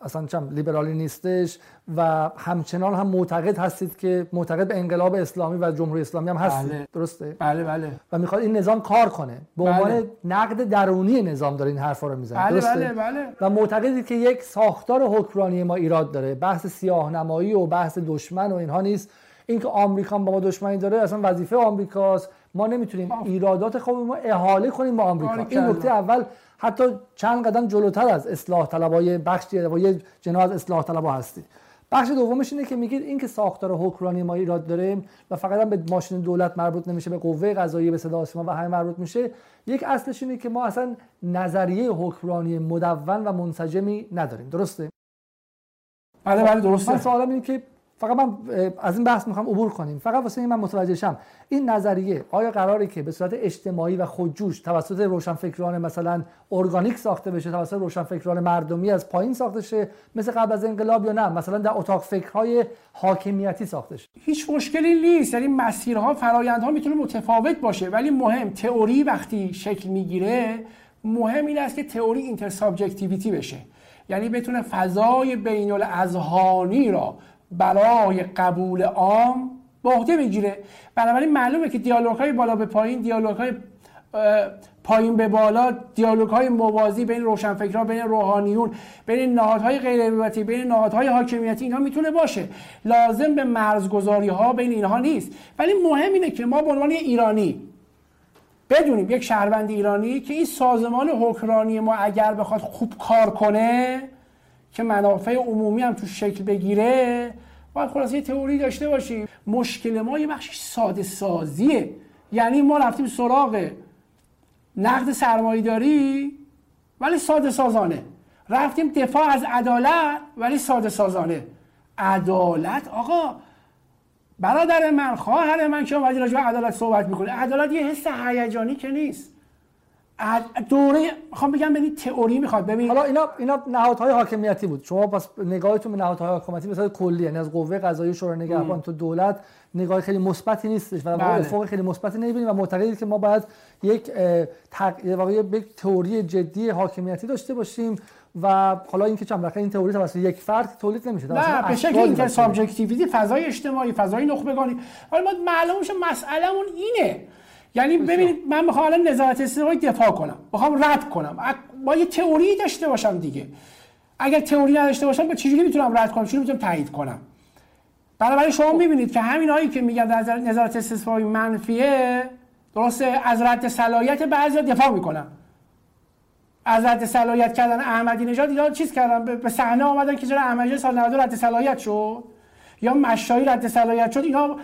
اصلا چم لیبرالی نیستش و همچنان هم معتقد هستید که معتقد به انقلاب اسلامی و جمهوری اسلامی هم هستید. بله. درسته؟ بله بله. و می‌خواد این نظام کار کنه. به عنوان بله. نقد درونی نظام داره این حرفا رو می‌زنه. بله درسته؟ بله بله. و معتقدید که یک ساختار حکمرانی ما ایراد داره. بحث سیاه نمایی و بحث دشمن و اینها نیست. اینکه آمریکا با ما دشمنی داره اصلا وظیفه آمریکاست. ما نمی‌تونیم ایرادات خوب ما احاله کنیم با آمریکا. این نکته اول حتی چند قدم جلوتر از اصلاح طلبای بخش یه جناح از اصلاح طلبا هستید بخش دومش اینه که میگید این که ساختار حکمرانی ما ایراد داره و فقط هم به ماشین دولت مربوط نمیشه به قوه قضاییه به صدا و همه مربوط میشه یک اصلش اینه که ما اصلا نظریه حکمرانی مدون و منسجمی نداریم. درسته؟ بله بله درسته. من سوالم اینه که فقط من از این بحث می‌خوام عبور کنیم. فقط واسه این من متوجه شم این نظریه آیا قراره که به صورت اجتماعی و خودجوش توسط روشنفکران مثلا ارگانیک ساخته بشه توسط روشنفکران مردمی از پایین ساخته شه مثل قبل از انقلاب یا نه مثلا در اتاق فکرهای حاکمیتی ساخته شه؟ هیچ مشکلی نیست. یعنی مسیرها فرایندها می‌تونه متفاوت باشه. ولی مهم تئوری وقتی شکل می‌گیره مهم این است که تئوری اینتر بشه. یعنی بتونه فضای بین الاذهانی را برای قبول عام به عهده بگیره بنابراین معلومه که دیالوگ های بالا به پایین دیالوگ های پایین به بالا دیالوگ های موازی بین روشنفکران بین روحانیون بین نهادهای غیر دولتی بین نهادهای حاکمیتی اینها می‌تونه باشه. لازم به مرزگذاری ها بین اینها نیست. ولی مهم اینه که ما به عنوان ایرانی بدونیم یک شهروند ایرانی که این سازمان حکمرانی ما اگر بخواد خوب کار کنه که منافع عمومی هم تو شکل بگیره باید خلاصه یه تئوری داشته باشیم مشکل ما یه بخشش ساده سازیه. یعنی ما رفتیم سراغ نقد سرمایه‌داری ولی ساده سازانه. رفتیم دفاع از عدالت ولی ساده سازانه. عدالت آقا برادر من خواهر من که اومدی راجع عدالت صحبت می‌کنه. عدالت یه حس هیجانی که نیست. دوره می‌خوام بگم ببین تئوری می‌خواد. ببین حالا اینا اینا نهادهای حاکمیتی بود. شما پس نگاهتون به نهادهای حکومتی به کلی یعنی از قوه قضاییه شورای نگهبان تو دولت نگاه خیلی مثبتی نیستش و بله. افق خیلی مثبتی نمی‌بینید و معتقدید که ما باید یک تق... یک تئوری جدی حاکمیتی داشته باشیم و حالا اینکه چند این تئوری توسط یک فرد تولید نمیشه. نه به شکل intersubjectivity فضای اجتماعی فضای نخبگانی. حالا ما معلومه مسئلهمون اینه یعنی ببینید من می‌خوام الان نظارت استصوابی دفاع کنم. می‌خوام رد کنم. با یه تئوری داشته باشم دیگه. اگر تئوری نداشته باشم به چجوری می‌تونم رد کنم؟ چجوری می‌تونم تایید کنم؟ بنابراین شما می‌بینید که همین هایی که میگن نظارت استثنایی منفیه درسته؟ از رد صلاحیت بعضی دفاع می‌کنم از رد صلاحیت کردن احمدی نژاد اینا چیز کردن؟ به صحنه آمدن که چرا احمدی سال 90 رد صلاحیت شد؟ یا مشایی رد صلاحیت شد؟ اینا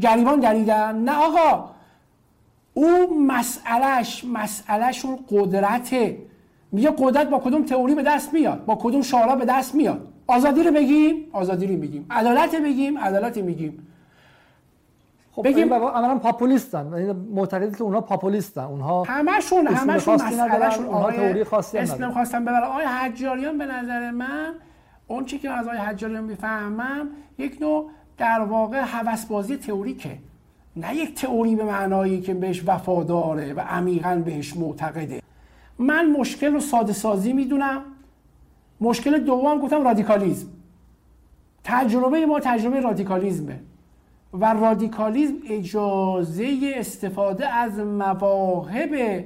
گریبان دریدن؟ نه آقا. او مسئلهش مسئلهشون قدرته. میگه قدرت با کدوم تئوری به دست میاد؟ با کدوم شعارا به دست میاد؟ آزادی رو بگیم آزادی رو میگیم. عدالت بگیم عدالت میگیم. خب بگیم اولا پاپولیستن. یعنی معتقدی که اونها پاپولیستن. اونها همشون همشون مسئلهشون اونها تئوری خاصی اسم خواستم ببرم. آقای حجاریان به نظر من اون چی که از آقای حجاریان می‌فهمم یک نوع در واقع هوسبازی تئوریکه. نه یک تئوری به معنایی که بهش وفاداره و عمیقا بهش معتقده. من مشکل رو ساده سازی می‌دونم. مشکل دوم گفتم رادیکالیزم. تجربه ما تجربه رادیکالیزمه و رادیکالیزم اجازه استفاده از مواهب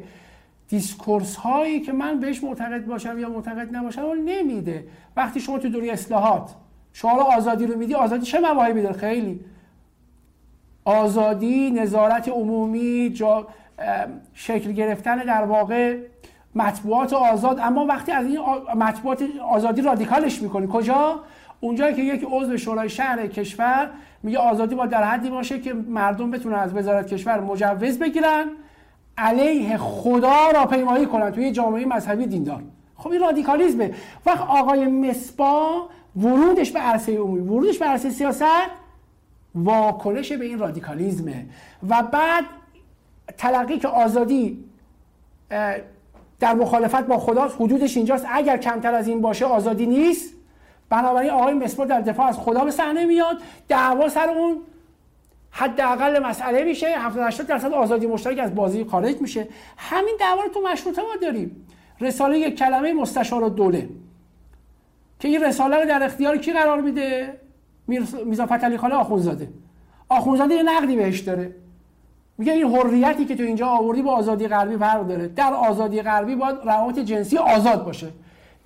discourse هایی که من بهش معتقد باشم یا معتقد نباشم رو نمیده. وقتی شما تو دوره اصلاحات شعار آزادی رو میدی آزادی چه مواهبی داره؟ خیلی. آزادی نظارت عمومی جا شکل گرفتن در واقع مطبوعات آزاد. اما وقتی از این مطبوعات آزادی رادیکالش می‌کنی کجا؟ اونجایی که یک عضو شورای شهر کشور میگه آزادی با در حدی باشه که مردم بتونن از وزارت کشور مجوز بگیرن علیه خدا را پیمایی کنن توی جامعه مذهبی دیندار. خب این رادیکالیزمه. وقت آقای مصبا ورودش به عرصه عمومی ورودش به عرصه سیاست واکنش به این رادیکالیزمه. و بعد تلقی که آزادی در مخالفت با خدا حدودش اینجاست. اگر کمتر از این باشه آزادی نیست. بنابراین آقای مصباح در دفاع از خدا به صحنه میاد. دعوا سر اون. حداقل مسئله میشه. 70 80 درصد آزادی مشترک از بازی خارج میشه. همین دعوا رو تو مشروطه ما داریم. رساله یک کلمه مستشار دوله. که این رساله رو در اختیار کی قرار میده؟ میرزا فتحعلی خان آخونزاده. آخونزاده یه نقدی بهش داره. میگه این حریتی که تو اینجا آوردی با آزادی غربی فرق داره. در آزادی غربی باید روابط جنسی آزاد باشه.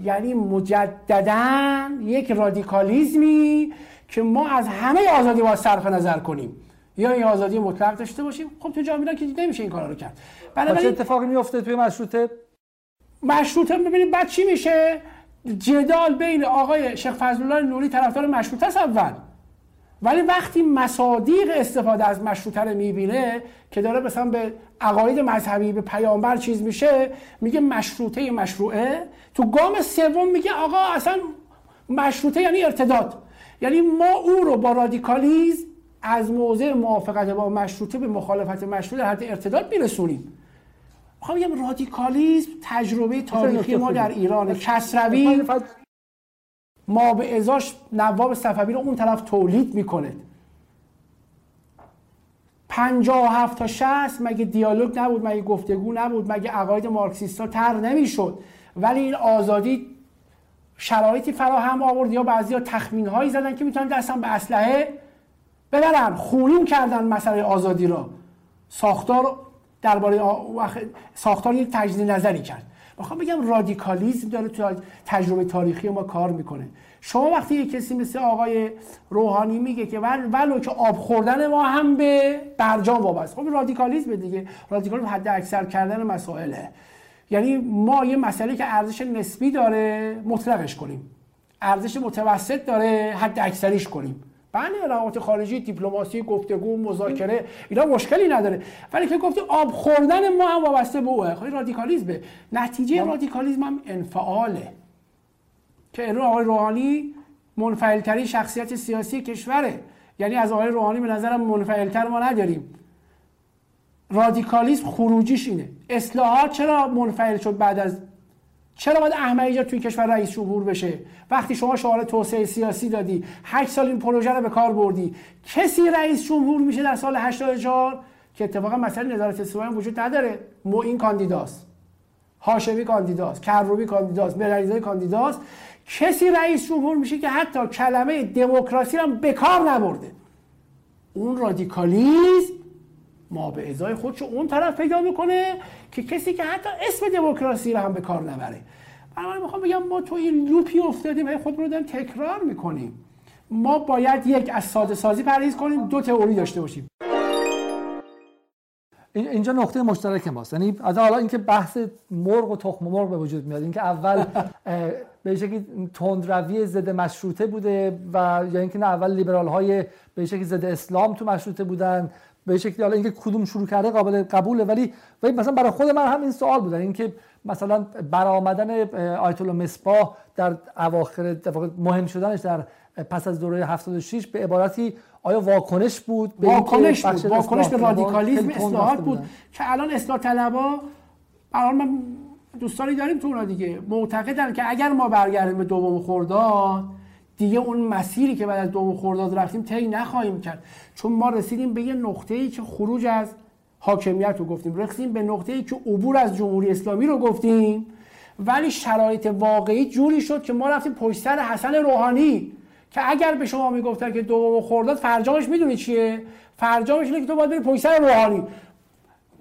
یعنی مجددا یک رادیکالیزمی که ما از همه آزادی باید صرف نظر کنیم. یا این آزادی مطلق داشته باشیم. خب تو جامعه که نمیشه این کارا رو کرد. چه اتفاقی میفته توی مشروطه؟ مشروطه ببینیم بعد چی میشه؟ جدال بین آقای شیخ فضلالله نوری طرفدار مشروطه است اول. ولی وقتی مصادیق استفاده از مشروطه رو می‌بینه که داره مثلا به عقاید مذهبی به پیامبر چیز میشه میگه مشروطه مشروعه. تو گام سوم میگه آقا اصلا مشروطه یعنی ارتداد. یعنی ما او رو با رادیکالیزم از موضع موافقت با مشروطه به مخالفت مشروطه حد ارتداد میرسونیم. می‌خوام بگم رادیکالیزم تجربه تاریخی ما در ایران کسروی ما به ازاش نواب صفوی رو اون طرف تولید می‌کنه. پنجاه هفت تا شست مگه دیالوگ نبود مگه گفتگو نبود مگه عقاید مارکسیستا تر نمی‌شد. ولی این آزادی شرایطی فراهم آورد یا بعضیا تخمین هایی زدن که می‌تونن دستم به اسلحه ببرن. خونین کردن مسئله آزادی را. ساختار درباره ساختار یک تجدید نظری کرد. می‌خوام بگم رادیکالیزم داره تو تجربه تاریخی ما کار می‌کنه. شما وقتی یک کسی مثل آقای روحانی میگه که ولو که آب خوردن ما هم به برجام وابسته. خب رادیکالیزم دیگه. رادیکالیزم حد اکثر کردن مسائله. یعنی ما یه مسئله که ارزش نسبی داره مطلقش کنیم. ارزش متوسط داره حد اکثریش کنیم. بله روابط خارجی دیپلماسی گفتگو مذاکره اینا مشکلی نداره. ولی که گفتی آب خوردن ما هم وابسته به اوه. خیلی رادیکالیزمه. نتیجه رادیکالیزم هم انفعاله. که رو آقای روحانی منفعلترین شخصیت سیاسی کشوره. یعنی از آقای روحانی به نظرم منفعلتر ما نداریم. رادیکالیزم خروجیش اینه. اصلاحات چرا منفعل شد بعد از چرا باید احمدی توی کشور رئیس جمهور بشه؟ وقتی شما شعار توسعه سیاسی دادی 8 سال این پروژه رو به کار بردی. کسی رئیس جمهور میشه در سال 84 که اتفاقا مسئله نظارت سیاسی وجود نداره. این کاندیداست. هاشمی کاندیداست. کروبی کاندیداست. مرزی کاندیداست. کسی رئیس جمهور میشه که حتی کلمه دموکراسی رو به کار نبرده. اون رادیکالیزم ما به ازای خودشو اون طرف پیدا می‌کنه که کسی که حتی اسم دموکراسی رو هم به کار نبره. بنابراین می‌خوام بگم ما تو این loop ی افتادیم خود رو داریم تکرار می‌کنیم. ما باید یک از ساده سازی پرهیز کنیم دو تئوری داشته باشیم. اینجا نقطه مشترک ماست. یعنی از حالا اینکه بحث مرغ و تخم مرغ به وجود میاد. اینکه اول به شکلی تندروی ضد مشروطه بوده و یا اینکه نه اول لیبرال های به شکلی ضد اسلام تو مشروطه بودن. به شکلی حالا اینکه کدوم شروع کرده قابل قبوله ولی ولی مثلا برای خود من هم این سوال بودن اینکه مثلا برآمدن آیت الله مصباح در اواخر مهم شدنش در پس از دوره 76 به عبارتی آیا واکنش بود؟ به واکنش بود. واکنش به رادیکالیسم اصلاحات بود که الان اصلاح طلبا برای من دوستانی داریم تو اونا دیگه. معتقدن که اگر ما برگردیم به دوم خرداد دیگه اون مسیری که بعد از دوم خرداد رفتیم طی نخواهیم کرد. چون ما رسیدیم به یه نقطه‌ای که خروج از حاکمیت رو گفتیم. رسیدیم به نقطه‌ای که عبور از جمهوری اسلامی رو گفتیم. ولی شرایط واقعی جوری شد که ما رفتیم پشت سر حسن روحانی که اگر به شما می‌گفتن که دوم خرداد فرجامش می‌دونی چیه؟ فرجامش اینه که تو باید بری پشت سر روحانی.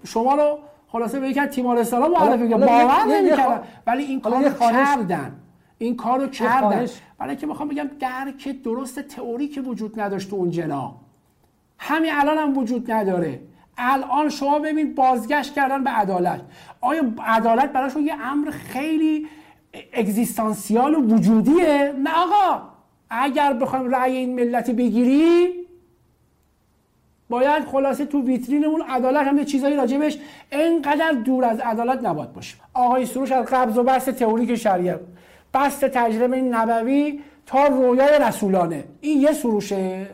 شما رو خلاصه به یکی تیمارستان ها معرفی باور نمی‌کردن ولی این کارو کردن. این کارو کردن برای که می‌خوام بگم درک درست تئوری که وجود نداشت تو اون جنا. همین الان هم وجود نداره. الان شما ببین بازگشت کردن به عدالت. آیا عدالت براشون یه امر خیلی اگزیستانسیال و وجودیه؟ نه آقا. اگر بخوایم رأی این ملت بگیری باید خلاصه تو ویترینمون عدالت هم یه چیزایی راجبش انقدر دور از عدالت نباید باشه. آقای سروش از قبض و بست تئوریک شریعه بست تجربه نبوی تا رویای رسولانه. این یه سروشه.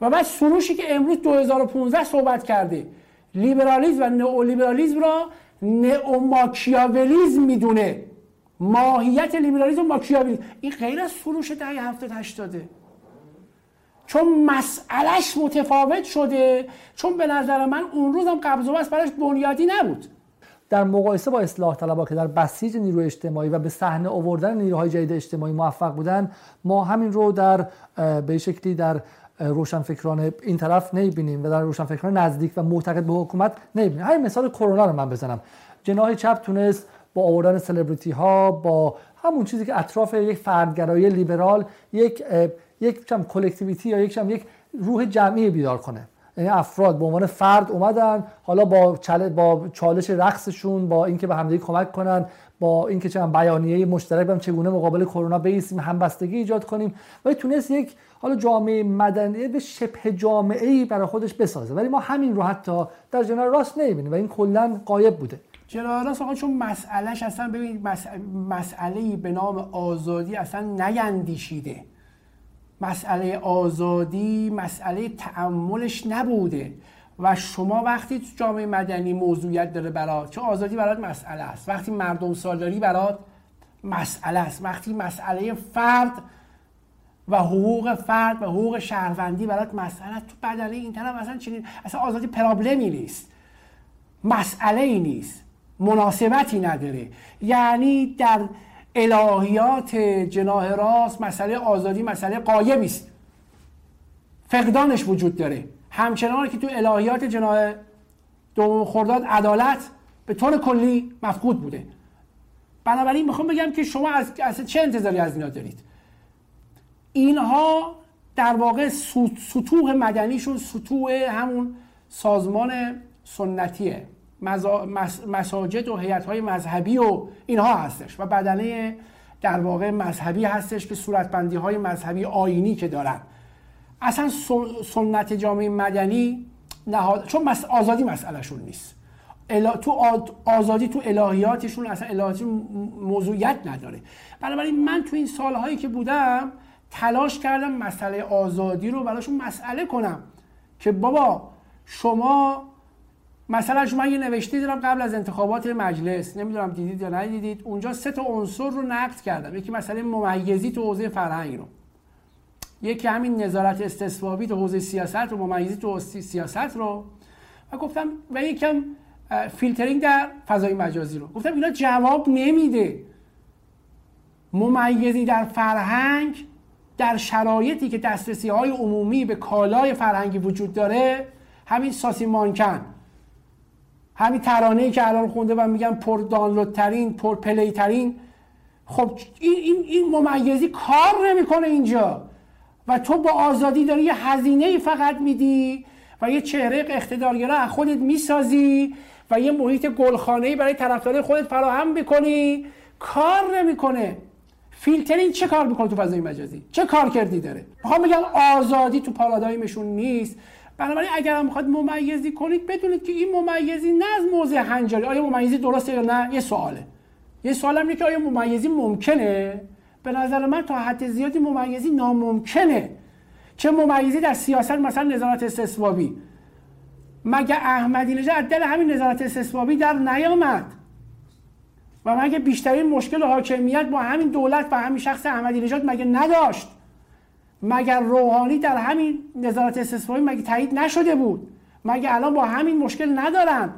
و بعد سروشی که امروز 2015 صحبت کرده. لیبرالیزم و نئولیبرالیزم را نئوماکیاولیزم می‌دونه. ماهیت لیبرالیزم ماکیاولیزم. این غیر از سروش دهه 70 80 چون مسئلهش متفاوت شده. چون به نظر من اون روز هم قبض و براش بنیادی نبود. در مقایسه با اصلاح طلبها که در بسیج نیروی اجتماعی و به صحنه آوردن نیروهای جدید اجتماعی موفق بودن ما همین رو در به شکلی در روشنفکران این طرف نمی‌بینیم و در روشنفکران نزدیک و معتقد به حکومت نمی‌بینیم. همین مثال کرونا رو من بزنم. جناح چپ تونست با آوردن سلبریتی ها با همون چیزی که اطراف یک فردگرایی لیبرال یک یک کلکتیویتی یا یک یک روح جمعی بیدار کنه. یعنی افراد به عنوان فرد اومدن حالا با با چالش رقصشون با اینکه به همدیگه کمک کنن با اینکه چه بیانیه مشترک بم چگونه مقابل کرونا بیسیم همبستگی ایجاد کنیم. و تونست یک حالا جامعه مدنی به شبه جامعه ای برای خودش بسازه. ولی ما همین رو حتی در جنرال راست نمی‌بینیم و این کلا قایب بوده. جنرال راست آقا چون مسئلهش اصلا ببینید مسئله به نام آزادی اصلا نیندیشیده. مسئله آزادی مسئله تعملش نبوده. و شما وقتی تو جامعه مدنی موضوعیت داره برات چه آزادی برات مسئله است. وقتی مردم سالاری برات مسئله است. وقتی مسئله فرد و حقوق فرد و حقوق شهروندی برات مسئله تو بدنه این طرف اصلا چنین اصلا آزادی پرابلمی نیست. مسئله ای نیست. مناسبتی نداره. یعنی در الهیات جناه راست مسئله آزادی مسئله قایبی است. فقدانش وجود داره. همچنان که تو الهیات جناه دوم خرداد عدالت به طور کلی مفقود بوده. بنابراین می‌خوام بگم که شما از, از چه انتظاری از اینا دارید؟ اینها در واقع سطوح مدنیشون سطوح همون سازمان سنتیه. مساجد و هیئت های مذهبی و اینها هستش و بدنه در واقع مذهبی هستش که صورتبندی های مذهبی آینی که دارن. اصلا سنت جامعه مدنی نهاد چون آزادی مسئلهشون نیست. تو آزادی تو الهیاتشون اصلا الهیاتی موضوعیت نداره. بنابراین من تو این سالهایی که بودم تلاش کردم مسئله آزادی رو براشون مسئله کنم که بابا شما مثلا شما یه نوشته دارم قبل از انتخابات مجلس نمی‌دونم دیدید یا ندیدید اونجا سه تا عنصر رو نقد کردم. یکی مثلا ممیزی تو حوزه فرهنگ رو. یکی همین نظارت استصوابی تو حوزه سیاست و ممیزی تو سیاست رو. و گفتم و یکم فیلترینگ در فضای مجازی رو. گفتم اینا جواب نمیده. ممیزی در فرهنگ در شرایطی که دسترسی های عمومی به کالای فرهنگی وجود داره همین ساسی مانکن. همین ترانه که الان خونده و میگم پر دانلود ترین پر play ترین خب این, این, این ممیزی کار نمی‌کنه اینجا. و تو با آزادی داری یه هزینه فقط میدی و یه چهره اقتدارگرا خودت می‌سازی و یه محیط گلخانه‌ای برای طرفدار خودت فراهم می‌کنی. کار نمی‌کنه. فیلترینگ چه کار می‌کنه تو فضای مجازی؟ چه کار کردی داره؟ می‌خوام بگم آزادی تو پارادایمشون نیست. بنابراین اگر هم می‌خواد ممیزی کنید بدونید که این ممیزی نه از موضع هنجاری. آیا ممیزی درسته یا نه؟ یه سواله. یه سوال هم که آیا ممیزی ممکنه؟ به نظر من تا حد زیادی ممیزی ناممکنه. چه ممیزی در سیاست مثلا نظارت استثبابی مگه احمدی نژاد دل همین نظارت استثبابی در نیامد؟ و مگه بیشترین مشکل حاکمیت با همین دولت و همین شخص احمدی نژاد مگه نداشت؟ مگر روحانی در همین نظارت استثبابی مگه تایید نشده بود؟ مگه الان با همین مشکل ندارن؟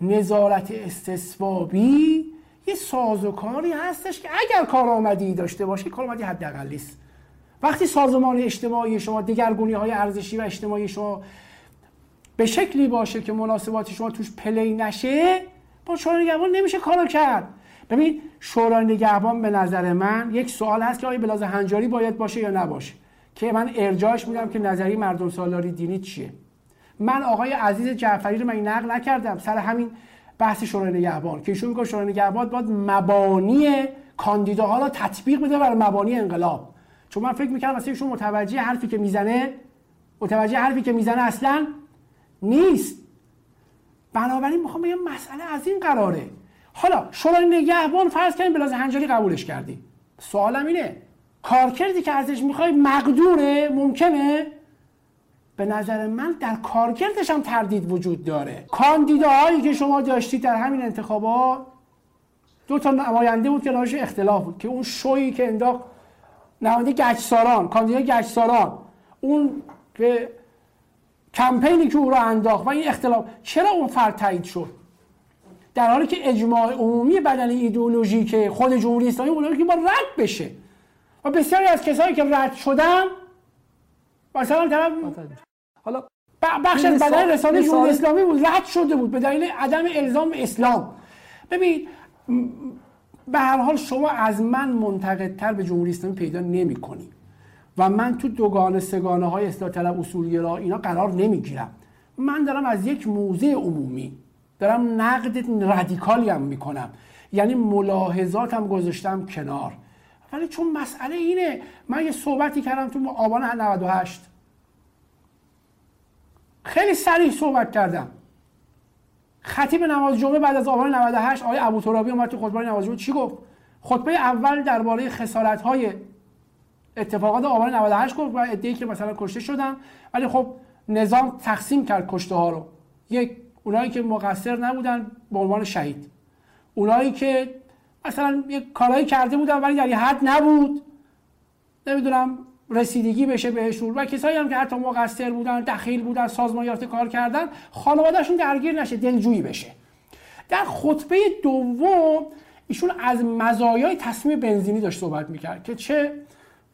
نظارت استثبابی یه سازوکاری هستش که اگر کارآمدی داشته باشه کارآمدی حداقلی است وقتی سازمان اجتماعی شما دگرگونی های ارزشی و اجتماعی شما به شکلی باشه که مناسبات شما توش پلی نشه با شورای نگهبان نمیشه کارو کرد. ببین شورای نگهبان به نظر من یک سوال هست که آیا بلاز هنجاری باید باشه یا نباشه. که من ارجاش میدم که نظری مردم سالاری دینی چیه. من آقای عزیز جعفری رو من نقل نکردم؟ سر همین بحث شورای نگهبان. که ایشون میگه شورای نگهبان باید مبانی کاندیداها رو تطبیق بده بر مبانی انقلاب. چون من فکر می‌کردم مثلا ایشون متوجه حرفی که می‌زنه متوجه حرفی که می‌زنه اصلا نیست. بنابراین می‌خوام بگم مسئله از این قراره. حالا شورای نگهبان فرض کنیم بلاز هنجاری قبولش کردی. سوالم اینه کارکردی که ازش می‌خوای مقدوره ممکنه؟ به نظر من در کارکردش هم تردید وجود داره. کاندیداهایی که شما داشتید در همین انتخابات دو تا نماینده بود که راهش اختلاف بود که اون شویی که انداخت نماینده گچساران کاندیدای گچساران. اون که کمپینی که او را انداخت و این اختلاف چرا اون فرد تایید شد؟ در حالی که اجماع عمومی بدن ایدئولوژی خود جمهوری اسلامی اون که با رد بشه. و بسیاری از کسایی که رد شدن مثلا طرف حالا بخش از بدن رسانه جمهوری اسلامی بود رد شده بود به دلیل عدم الزام اسلام. ببین به هر حال شما از من منتقدتر به جمهوری اسلامی پیدا نمی کنی و من تو دوگانه سگانه های اصلاح طلب اصولگرا اینا قرار نمی‌گیرم. من دارم از یک موضع عمومی دارم نقد رادیکالی هم می‌کنم. یعنی ملاحظاتم گذاشتم کنار. ولی چون مسئله اینه من یه صحبتی کردم تو آبان 98 خیلی سریع صحبت کردم. خطیب نماز جمعه بعد از آبان 98 آقای ابو ترابی اومد تو خطبه نماز جمعه چی گفت؟ خطبه اول درباره خسارت های اتفاقات آبان 98 گفت و ادعی که مثلا کشته شدن. ولی خب نظام تقسیم کرد کشته ها رو. یک اونایی که مقصر نبودن به عنوان شهید. اونایی که مثلا یک کارایی کرده بودن ولی در حد نبود. نمی‌دونم رسیدگی بشه بهشون. و کسایی هم که حتی مقصر بودن دخیل بودن سازمان یافته کار کردن خانوادهشون درگیر نشه دلجویی بشه. در خطبه دوم ایشون از مزایای تصمیم بنزینی داشت صحبت می‌کرد که چه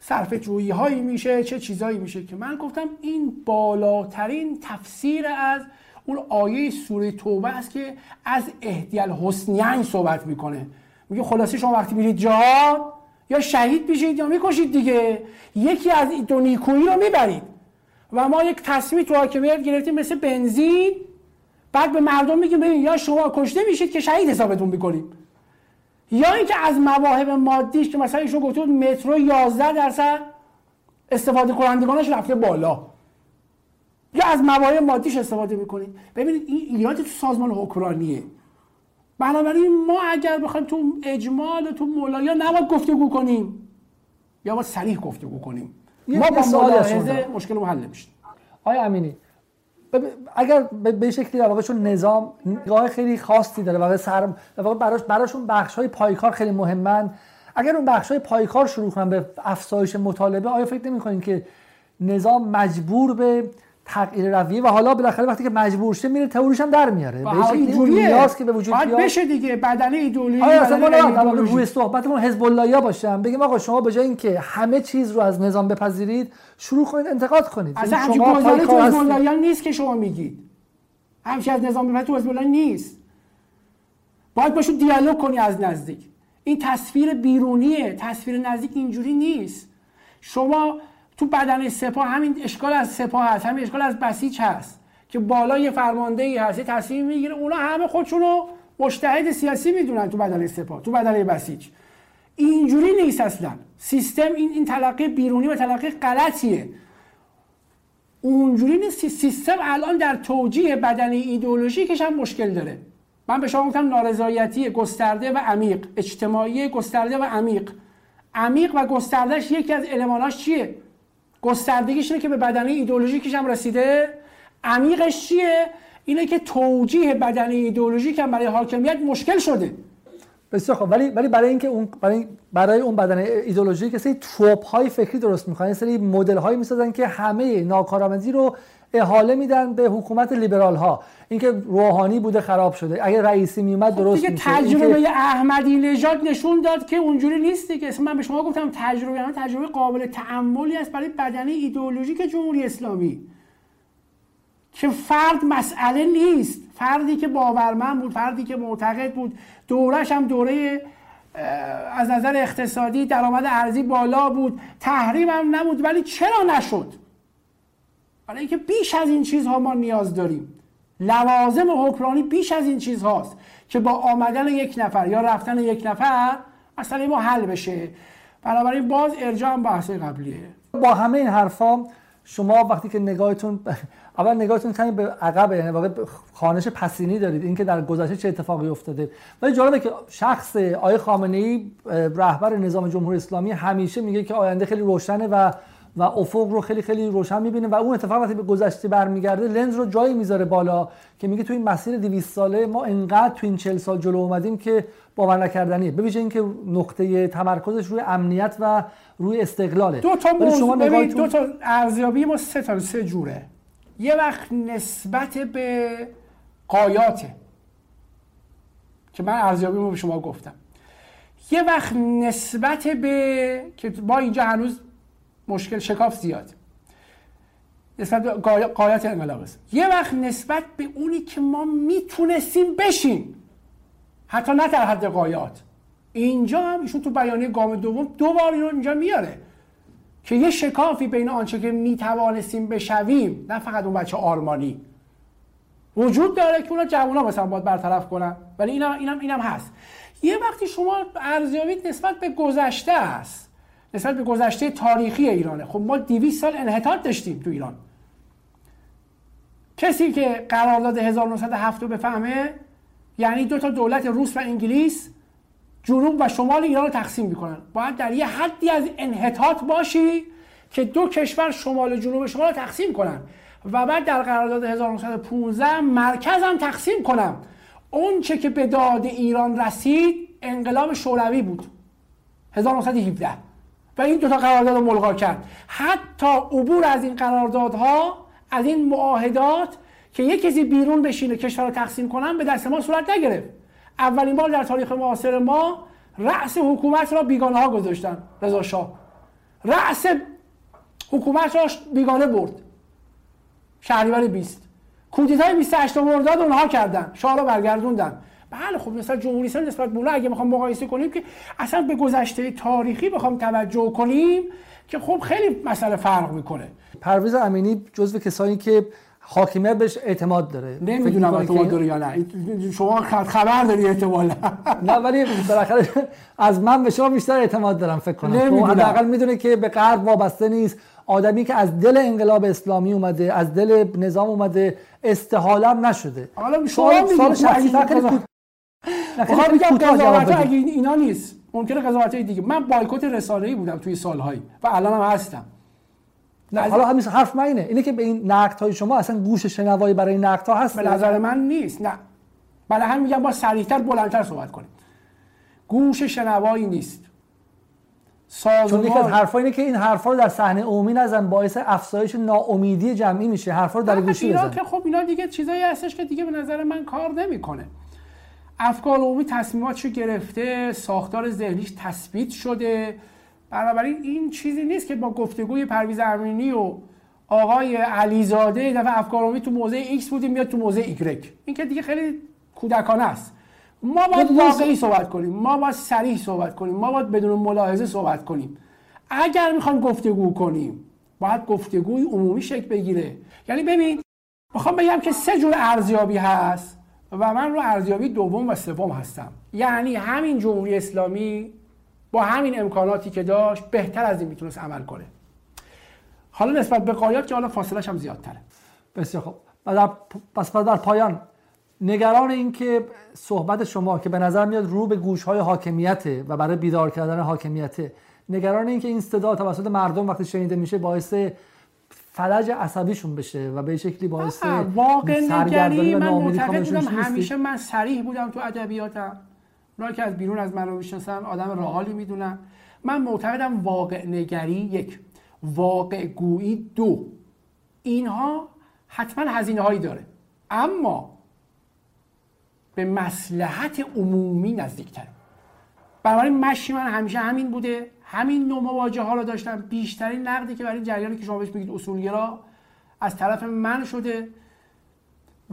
صرف جویی هایی میشه چه چیزایی میشه که. من گفتم این بالاترین تفسیر از اون آیه سوره توبه است که از اهدیل حسنیان صحبت می‌کنه. میگه خلاصه شما وقتی میرید جهاد یا شهید میشید یا می‌کشید دیگه. یکی از دو نیکویی رو می‌برید. و ما یک تصمیم تو حاکمیت گرفتیم مثل بنزین. بعد به مردم میگیم ببین یا شما کشته میشید که شهید حسابتون می‌کنیم. یا اینکه از مواهب مادیش که مثلا ایشون گفته مترو 11 درصد استفاده کنندگانش رفته بالا. یا از مواهب مادیش استفاده می‌کنید. ببینید این ایراد تو سازمان حکمرانیه. بنابراین ما اگر بخوایم تو اجمال و تو مولایی نباید گفتگو کنیم یا باید صریح گفتگو کنیم. ما با ملاحظه مشکل حل نمیشه آیا امینی اگر به شکلی در واقع چون نظام نگاه خیلی خاصی داره واقع سر واقع براش براشون بخش های پایکار خیلی مهمن. اگر اون بخش های پایکار شروع کنن به افزایش مطالبه آیا فکر نمی که نظام مجبور به تغییر رویه و حالا بالاخره وقتی که مجبور شه میره تئوریش هم در میاره. به شکلی که به وجود بیاد. بشه دیگه. بدنه ایدئولوژی آیا اصلا ما روی صحبتمون حزب الله باشم. بگیم آقا شما به جای اینکه همه چیز رو از نظام بپذیرید شروع کنید انتقاد کنید. اصلا شما تو حزب الله نیست که شما میگید. همش از نظام بپذیرید تو حزب الله نیست. باید باشو دیالوگ کنی از نزدیک. این تصویر بیرونیه. تصویر نزدیک اینجوری نیست. شما تو بدن سپاه همین اشکال از سپاه هست همین اشکال از بسیج هست که بالا یه فرمانده ای هست تصمیم می‌گیره اونا همه خودشونو مشتهد سیاسی می‌دونن تو بدن سپاه تو بدن بسیج. اینجوری نیست اصلا. سیستم این این تلقی بیرونی و تلقی غلطیه. اونجوری نیست سیستم الان در توجیه بدنی ایدئولوژیکش هم مشکل داره. من به شما گفتم نارضایتی گسترده و عمیق اجتماعی گسترده و عمیق. عمیق و گستردهش یکی از الماناش چیه؟ گستردگیش اینه که به بدنه ایدئولوژیکش هم رسیده. عمیقش چیه؟ اینه که توجیه بدنه ایدئولوژیک هم برای حاکمیت مشکل شده. بسیار خب ولی ولی برای اینکه اون برای برای اون بدن ایدئولوژیک سری تروپ های فکری درست می‌کنن سری مدل هایی می‌سازن که همه ناکارآمدی رو احاله میدن به حکومت لیبرال ها اینکه روحانی بوده خراب شده. اگه رئیسی میومد درست میشه تجربه اینکه... احمدی نژاد نشون داد که اونجوری نیست که من به شما گفتم تجربه هم تجربه قابل تعملی است برای بدنه ایدئولوژیک جمهوری اسلامی. که فرد مسئله نیست. فردی که باورمند بود فردی که معتقد بود. دورش هم دوره از نظر اقتصادی درآمد ارزی بالا بود. تحریم هم نبود ولی چرا نشد؟ برای اینکه بیش از این چیزها ما نیاز داریم. لوازم حکمرانی بیش از این چیزهاست که با آمدن یک نفر یا رفتن یک نفر اصلا ما حل بشه. بنابراین باز ارجاع بحث قبلیه. با همه این حرفا شما وقتی که نگاهتون اول نگاهتون کمی به عقب یعنی واقع خانش پسینی دارید اینکه در گذشته چه اتفاقی افتاده. ولی جالبه که شخص آقای خامنه ای رهبر نظام جمهوری اسلامی همیشه میگه که آینده خیلی روشنه و و افق رو خیلی خیلی روشن می‌بینه و اون اتفاق وقتی به گذشته برمیگرده لنز رو جایی می‌ذاره بالا که میگه تو این مسیر 200 ساله ما انقدر تو این 40 سال جلو اومدیم که باور نکردنیه. ببینید اینکه نقطه تمرکزش روی امنیت و روی استقلاله. دو تا موضوع دو تا ارزیابی ما سه تا سه جوره. یه وقت نسبت به قایاته که من ارزیابی رو به شما گفتم. یه وقت نسبت به که با اینجا هنوز مشکل شکاف زیاد. نسبت به قایات انقلاب است یه وقت نسبت به اونی که ما می‌تونستیم بشیم حتی نه در حد قایات اینجا هم ایشون تو بیانیه گام دوم دو بار رو اینجا میاره که یه شکافی بین آنچه که می‌توانستیم بشویم نه فقط اون بچه آرمانی. وجود داره که اونا جوونا مثلا باید برطرف کنن ولی اینم اینم اینم هست. یه وقتی شما ارزیابی نسبت به گذشته است نسبت به گذشته تاریخی ایرانه. خب ما 200 سال انحطاط داشتیم تو ایران. کسی که قرارداد 1907 رو بفهمه یعنی دو تا دولت روس و انگلیس جنوب و شمال ایران رو تقسیم می‌کنن. باید در یه حدی از انحطاط باشی که دو کشور شمال و جنوب شما رو تقسیم کنن. و بعد در قرارداد 1915 مرکز هم تقسیم کنم. اون چه که به داد ایران رسید انقلاب شوروی بود. 1917 و این دو تا قرارداد رو ملغا کرد. حتی عبور از این قراردادها از این معاهدات که یک کسی بیرون بشینه کشور رو تقسیم کنن به دست ما صورت نگرفت. اولین بار در تاریخ معاصر ما رأس حکومت را بیگانه ها گذاشتن رضا شاه. رأس حکومت را بیگانه برد. شهریور 20 کودتای 28 مرداد اونها کردن. شاه را برگردوندن. بله خب مثلا جمهوری اسلامی نسبت به اگه می‌خوام مقایسه کنیم که اصلا به گذشته تاریخی بخوام توجه کنیم که خب خیلی مسئله فرق می‌کنه. پرویز امینی جزو کسایی که حاکمیت بهش اعتماد داره. نمی‌دونم اعتماد داره یا نه. شما خبر داری اعتماد نه ولی بالاخره از من به شما بیشتر اعتماد دارم فکر کنم. خب، حداقل می‌دونه که به غرب وابسته نیست. آدمی که از دل انقلاب اسلامی اومده از دل نظام اومده استحالم نشده. حالا شما میگید میگم قضاوت اگه اینا نیست ممکنه قضاوت دیگه. من بایکوت رسانه‌ای بودم توی سالهایی و الان هم هستم. نه حالا همین حرف من اینه. اینه که به این نقد های شما اصلا گوش شنوایی برای این نقد ها هست؟ به نظر من نیست. نه. برای همین میگم با سریعتر بلندتر صحبت کنیم. گوش شنوایی نیست. سازمان چون یکی از حرفا اینه که این حرفا رو در صحنه عمومی نزن باعث افزایش ناامیدی جمعی میشه. حرفا رو در گوشی بزن. که خب اینا دیگه چیزایی هستش که دیگه به نظر من کار نمی‌کنه. افکار عمومی تصمیماتشو گرفته ساختار ذهنیش تثبیت شده. بنابراین این چیزی نیست که با گفتگوی پرویز امینی و آقای علیزاده دفعه افکار عمومی تو موضع X بودیم میاد تو موضع Y این که دیگه خیلی کودکانه است. ما باید واقعی صحبت کنیم. ما باید سریح صحبت کنیم. ما باید بدون ملاحظه صحبت کنیم. اگر می‌خوایم گفتگو کنیم باید گفتگوی عمومی شکل بگیره. یعنی ببین می‌خوام بگم که سه جور ارزیابی هست. و من رو ارزیابی دوم و سوم هستم. یعنی همین جمهوری اسلامی با همین امکاناتی که داشت بهتر از این می‌تونست عمل کنه. حالا نسبت به قایات که حالا فاصلش هم زیادتره. بسیار خوب. در پس در پایان نگران این که صحبت شما که به نظر میاد رو به گوش های حاکمیته و برای بیدار کردن حاکمیته نگران این که این صدا توسط مردم وقتی شنیده میشه باعث فلج عصبیشون بشه و به شکلی باعث واقع نگری من معتقد بودم همیشه من سریح بودم تو ادبیاتم. اونایی که از بیرون از من رو می‌شناسن آدم راحالی می‌دونن. من معتقدم واقع نگری یک واقع گویی دو. اینها حتما هزینه هایی داره. اما به مسلحت عمومی نزدیکتره. بنابراین مشی من همیشه همین بوده. همین نوع مواجه ها رو داشتم بیشترین نقدی که برای جریانی که شما بهش میگید اصولگرا از طرف من شده.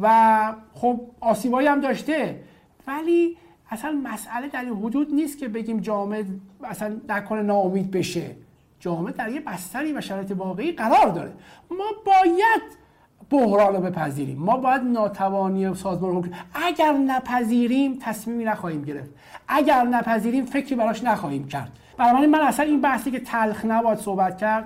و خب آسیبایی هم داشته. ولی اصلا مسئله در این حدود نیست که بگیم جامعه اصلا نکنه ناامید بشه. جامعه در یه بستری و شرایط واقعی قرار داره. ما باید بحران رو بپذیریم. ما باید ناتوانی سازمان حکم اگر نپذیریم تصمیمی نخواهیم گرفت. اگر نپذیریم فکری براش نخواهیم کرد. بنابراین من اصلا این بحثی که تلخ نباید صحبت کرد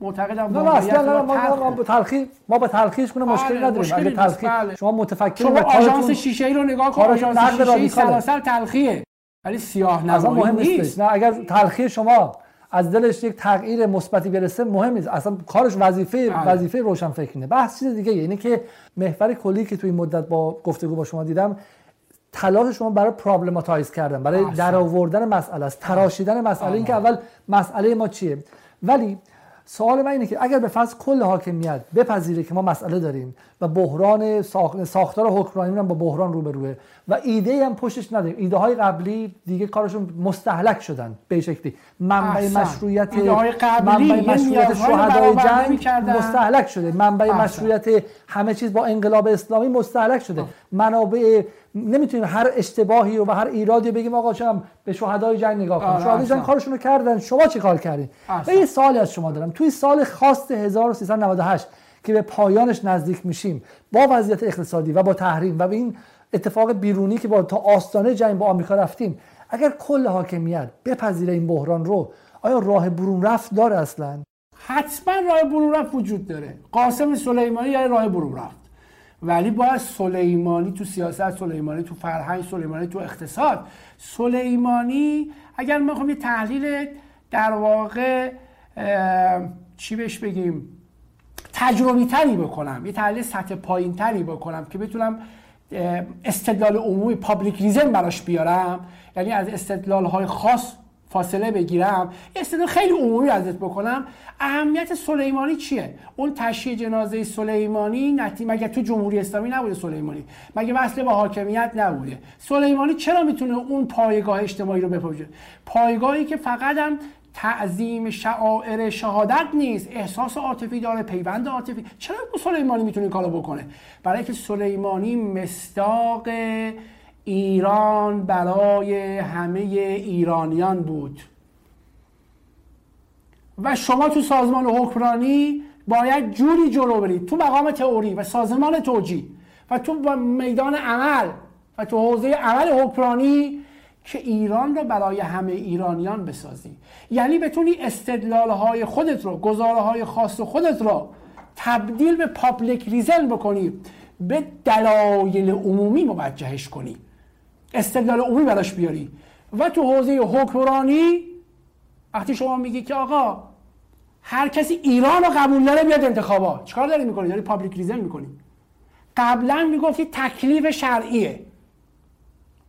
معتقدم نه اصلا نه ما, ما با تلخی ما با تلخیش کنه مشکلی بله، نداریم اگه تلخی بله. شما متفکر شما آژانس شیشه ای رو نگاه کن آژانس شیشه ای سراسر تلخیه. ولی سیاه نمایی نیست. نه اگر تلخی شما از دلش یک تغییر مثبتی برسه مهم نیست. اصلا کارش وظیفه بله. وظیفه روشن فکرینه بحث چیز دیگه اینه که محور کلی که توی مدت با گفتگو با شما دیدم تلاش شما برای پرابلماتایز کردن برای درآوردن مسئله است تراشیدن مسئله. اینکه اول مسئله ما چیه؟ ولی سوال من اینه که اگر به فرض کل حاکمیت بپذیره که ما مسئله داریم و بحران ساختار حکمرانی هم با بحران روبروه و ایده هم پشتش نداریم. ایده های قبلی دیگه کارشون مستحلک شدن به شکلی. منبع مشروعیت منبع مشروعیت شهدای جنگ مستحلک شده. منبع مشروعیت همه چیز با انقلاب اسلامی مستحلک شده. منابع نمی‌تونیم هر اشتباهی و هر ایرادی بگیم آقا چم به شهدای جنگ نگاه کنیم؟ شهدای جنگ کارشون رو کردن. شما چه کار کردین؟ و یه سوالی از شما دارم. توی سال خاص 1398 که به پایانش نزدیک میشیم با وضعیت اقتصادی و با تحریم و به این اتفاق بیرونی که با تا آستانه جنگ با آمریکا رفتیم اگر کل حاکمیت بپذیره این بحران رو آیا راه برون رفت داره اصلا؟ حتما راه برون رفت وجود داره. قاسم سلیمانی یعنی راه برون رفت. ولی باید سلیمانی تو سیاست سلیمانی تو فرهنگ سلیمانی تو اقتصاد. سلیمانی اگر ما یه تحلیل در واقع چی بهش بگیم تجربی تری بکنم یه تحلیل سطح پایین تری بکنم که بتونم استدلال عمومی public reason براش بیارم. یعنی از استدلال های خاص فاصله بگیرم. استدلال خیلی عمومی ازت بکنم. اهمیت سلیمانی چیه؟ اون تشییع جنازه سلیمانی نتی مگه تو جمهوری اسلامی نبوده سلیمانی؟ مگه وصل به حاکمیت نبوده؟ سلیمانی چرا می‌تونه اون پایگاه اجتماعی رو بپوشه پایگاهی که فقط هم تعظیم شعائر شهادت نیست. احساس عاطفی داره پیوند عاطفی. چرا سلیمانی می‌تونه کارو بکنه؟ برای اینکه سلیمانی مستاق ایران برای همه ایرانیان بود. و شما تو سازمان حکمرانی باید جوری جلو برید. تو مقام تئوری و سازمان توجی و تو میدان عمل و تو حوزه عمل حکمرانی که ایران رو برای همه ایرانیان بسازی. یعنی بتونی استدلال های خودت رو گزاره خاص خودت رو تبدیل به public reason بکنی به دلایل عمومی موجهش کنی. استدلال عمومی براش بیاری. و تو حوزه حکمرانی وقتی شما میگی که آقا هر کسی ایران رو قبول داره بیاد انتخابات. چیکار داری می‌کنی؟ داری public reason می‌کنی. قبلا می‌گفتی تکلیف شرعیه.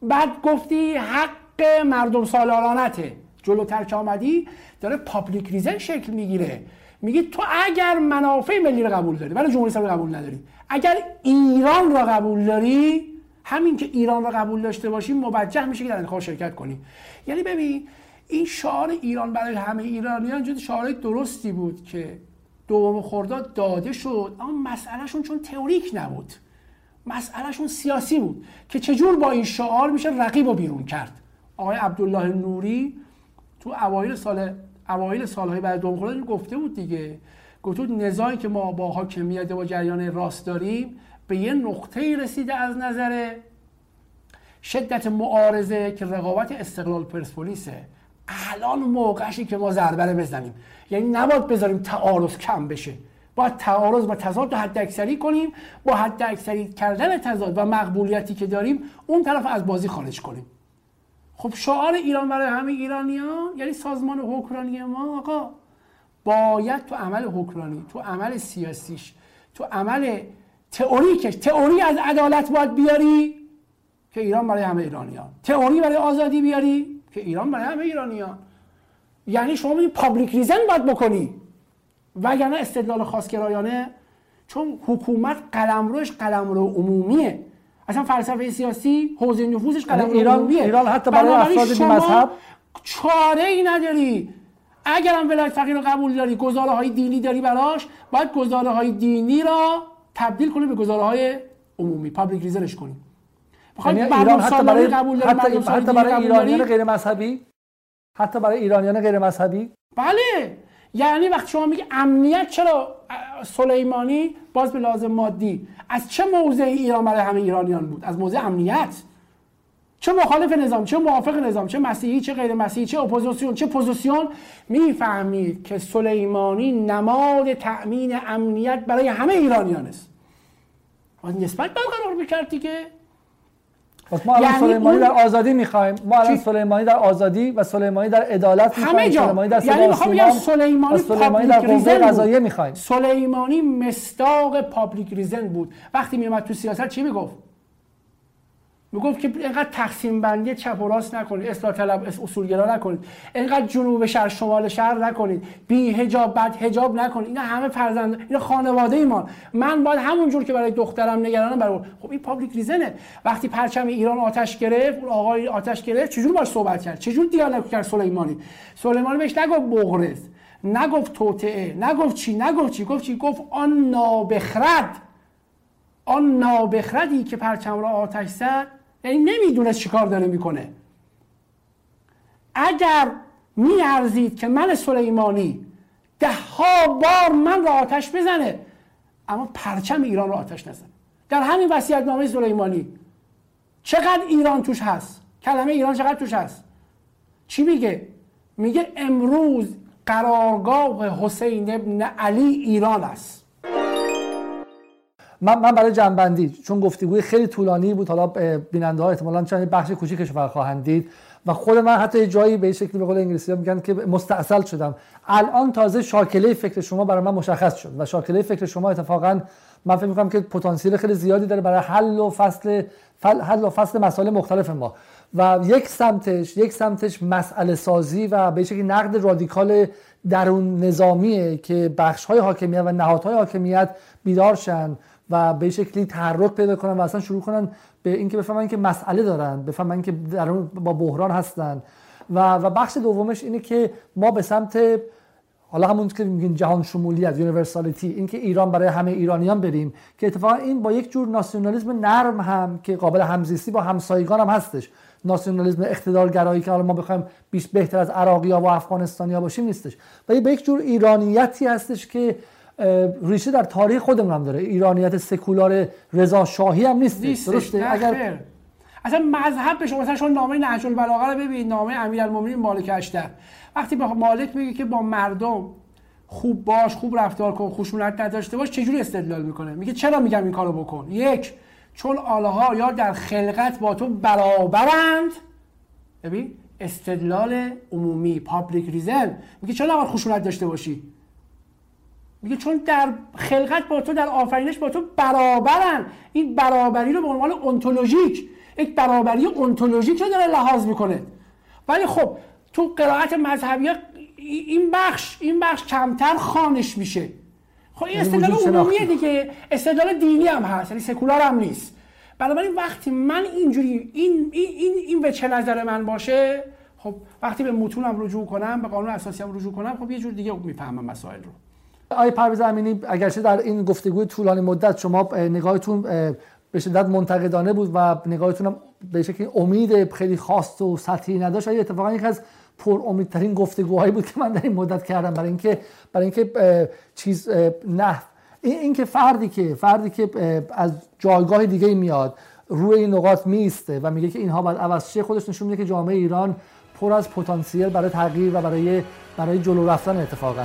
بعد گفتی حق مردم سالارانته. جلوتر که آمدی داره پابلیک ریزن شکل می‌گیره. میگی تو اگر منافع ملی رو قبول داری ولی جمهوری اسلامی قبول نداری اگر ایران رو قبول داری همین که ایران رو قبول داشته باشی موجه میشه که در انتخاب شرکت کنی. یعنی ببین این شعار ایران برای همه ایرانیان جز شعار درستی بود که دوم خرداد داده شد اما مسئلهشون چون تئوریک نبود. مسئلهشون سیاسی بود که چجور با این شعار میشه رقیب رو بیرون کرد. آقای عبدالله نوری تو اوایل سال اوایل سالهای بعد دوم گفته بود دیگه. گفته بود نزاعی که ما با حاکمیت با جریان راست داریم به یه نقطه رسیده از نظر شدت معارضه که رقابت استقلال پرسپولیسه الان موقعشی که ما ضربه بزنیم. یعنی نباید بذاریم تعارض کم بشه. باید تعارض و تضاد رو حد اکثری کنیم با حد اکثری کردن تضاد و مقبولیتی که داریم اون طرف از بازی خارج کنیم. خب شعار ایران برای همه ایرانیان یعنی سازمان حکمرانی ما آقا باید تو عمل حکمرانی تو عمل سیاسیش تو عمل تئوریکش تئوری از عدالت باید بیاری که ایران برای همه ایرانیان. تئوری برای آزادی بیاری که ایران برای همه ایرانیان. یعنی شما می public reason باید بکنی. وگرنه استدلال خاصگرایانه چون حکومت قلمروش قلمرو عمومیه. اصلا فلسفه سیاسی حوزه نفوذش یعنی قلمرو ایران عمومیه. ایران حتی برای افراد مذهب چاره ای نداری. اگرم ولایت فقیه رو قبول داری گزاره های دینی داری براش باید گزاره های دینی را تبدیل کنی به گزاره های عمومی public reason ش کنی. بخوای یعنی ایران حتی برای قبول داری حتی, حتی برای ایرانیان غیر مذهبی حتی برای ایرانیان غیر مذهبی بله! یعنی وقتی شما میگی امنیت چرا سلیمانی باز به لازم مادی؟ از چه موضعی ایران برای همه ایرانیان بود؟ از موضع امنیت. چه مخالف نظام چه موافق نظام چه مسیحی چه غیر مسیحی چه اپوزیسیون چه پوزیسیون؟ می‌فهمید که سلیمانی نماد تأمین امنیت برای همه ایرانیان است. باید نسبت برقرار می‌کرد دیگه پس ما الان یعنی سلیمانی اون- در آزادی می‌خوایم. ما الان چی؟ سلیمانی در آزادی و سلیمانی در عدالت همه می‌خوایم جا. سلیمانی در یعنی می‌خوام بگم سلیمانی سلیمانی در قوه قضاییه. می‌خوایم. سلیمانی مصداق public reason بود. وقتی میومد تو سیاست چی می‌گفت؟ می‌گفت که اینقدر تقسیم بندی چپ و راست نکنید اصلاح طلب اصولگرا نکنید. اینقدر جنوب شهر شمال شهر نکنید. بی حجاب بد حجاب نکنید. اینا همه فرزند اینا خانواده ایمان من باید همون جور که برای دخترم نگرانم برای. خب این public reason ه وقتی پرچم ایران آتش گرفت اون آقای آتش گرفت چجور باش صحبت کرد؟ چجور دیالوگ کرد سلیمانی؟ سلیمانی بهش نگفت بغرض نگفت توطئه. نگفت چی؟ نگفت چی؟ گفت چی؟ گفت آن نابخرد. آن نابخردی که پرچم را آتش زد یعنی نمی‌دونست چیکار داره می‌کنه. اگر میارزید که من سلیمانی ده ها بار من را آتش بزنه اما پرچم ایران را آتش نزنه. در همین وصیت نامه سلیمانی چقدر ایران توش هست؟ کلمه ایران چقدر توش هست؟ چی میگه؟ میگه امروز قرارگاه حسین ابن علی ایران است. من, من برای جنبندی چون گفتگوی خیلی طولانی بود حالا بیننده ها احتمالاً چند بخش کوچیکش رو خواهند دید و خود من حتی یه جایی به شکلی به قول انگلیسی ها میگن که مستاصل شدم. الان تازه شاکله فکر شما برای من مشخص شد و شاکله فکر شما اتفاقا من فکر می‌کنم که پتانسیل خیلی زیادی داره برای حل و فصل حل و فصل مسائل مختلف ما. و یک سمتش یک سمتش مسئله سازی و به شکلی نقد رادیکال درون نظامیه که بخش های حاکمیت و نهادهای حاکمیت بیدار شن. و به شکلی تحرک پیدا کنن و اصلا شروع کنن به اینکه بفهمن که مسئله دارن بفهمن که در با بحران هستن. و و بخش دومش اینه که ما به سمت حالا همون که میگین جهان شمولیت universality اینکه ایران برای همه ایرانیان بریم که اتفاقا این با یک جور ناسیونالیسم نرم هم که قابل همزیستی با همسایگان هم هستش. ناسیونالیسم اقتدارگرایی که حالا ما بخوایم بیش بهتر از عراقی ها و افغانستانی ها باشیم نیستش. ولی به یک جور ایرانیتی هستش که ریشه در تاریخ خودمون هم داره. ایرانیت سکولار رضا شاهی هم نیست درسته؟ اگر اصلا مذهب به شما مثلا شما نامه نهج البلاغه رو ببین نامه امیرالمومنین مالک اشتر. وقتی به مالک میگه که با مردم خوب باش خوب رفتار کن خشونت نداشته باش چجوری استدلال می‌کنه؟ میگه چرا میگم این کارو بکن؟ یک چون آلها یا در خلقت با تو برابرند. ببین استدلال عمومی public reason میگه چرا نباید خشونت داشته باشی؟ میگه چون در خلقت با تو در آفرینش با تو برابرن. این برابری رو به عنوان انتولوژیک یک برابری انتولوژیک رو داره لحاظ می‌کنه. ولی خب تو قرائت مذهبی این بخش این بخش کمتر خانش میشه. خب این استدلال عمومیه دیگه. استدلال دینی هم هست یعنی سکولار هم نیست. بنابراین وقتی من اینجوری این این این, این به چه نظر من باشه؟ خب وقتی به متونم رجوع کنم به قانون اساسی هم رجوع کنم خب یه جور دیگه می‌فهمم مسائل رو. آقای پرویز امینی اگرچه در این گفتگوی طولانی مدت شما نگاهتون به شدت منتقدانه بود و نگاهتون هم به شکلی امید خیلی خاص و سطحی نداشت. ولی اتفاقا یک از پر امیدترین گفتگوهایی بود که من در این مدت کردم. برای اینکه برای اینکه چیز نه این اینکه فردی که فردی که از جایگاه دیگه میاد روی این نقاط میسته و میگه که اینها باید عوض شه خودش نشون میده که جامعه ایران پر از پتانسیل برای تغییر و برای برای جلو رفتن اتفاقا.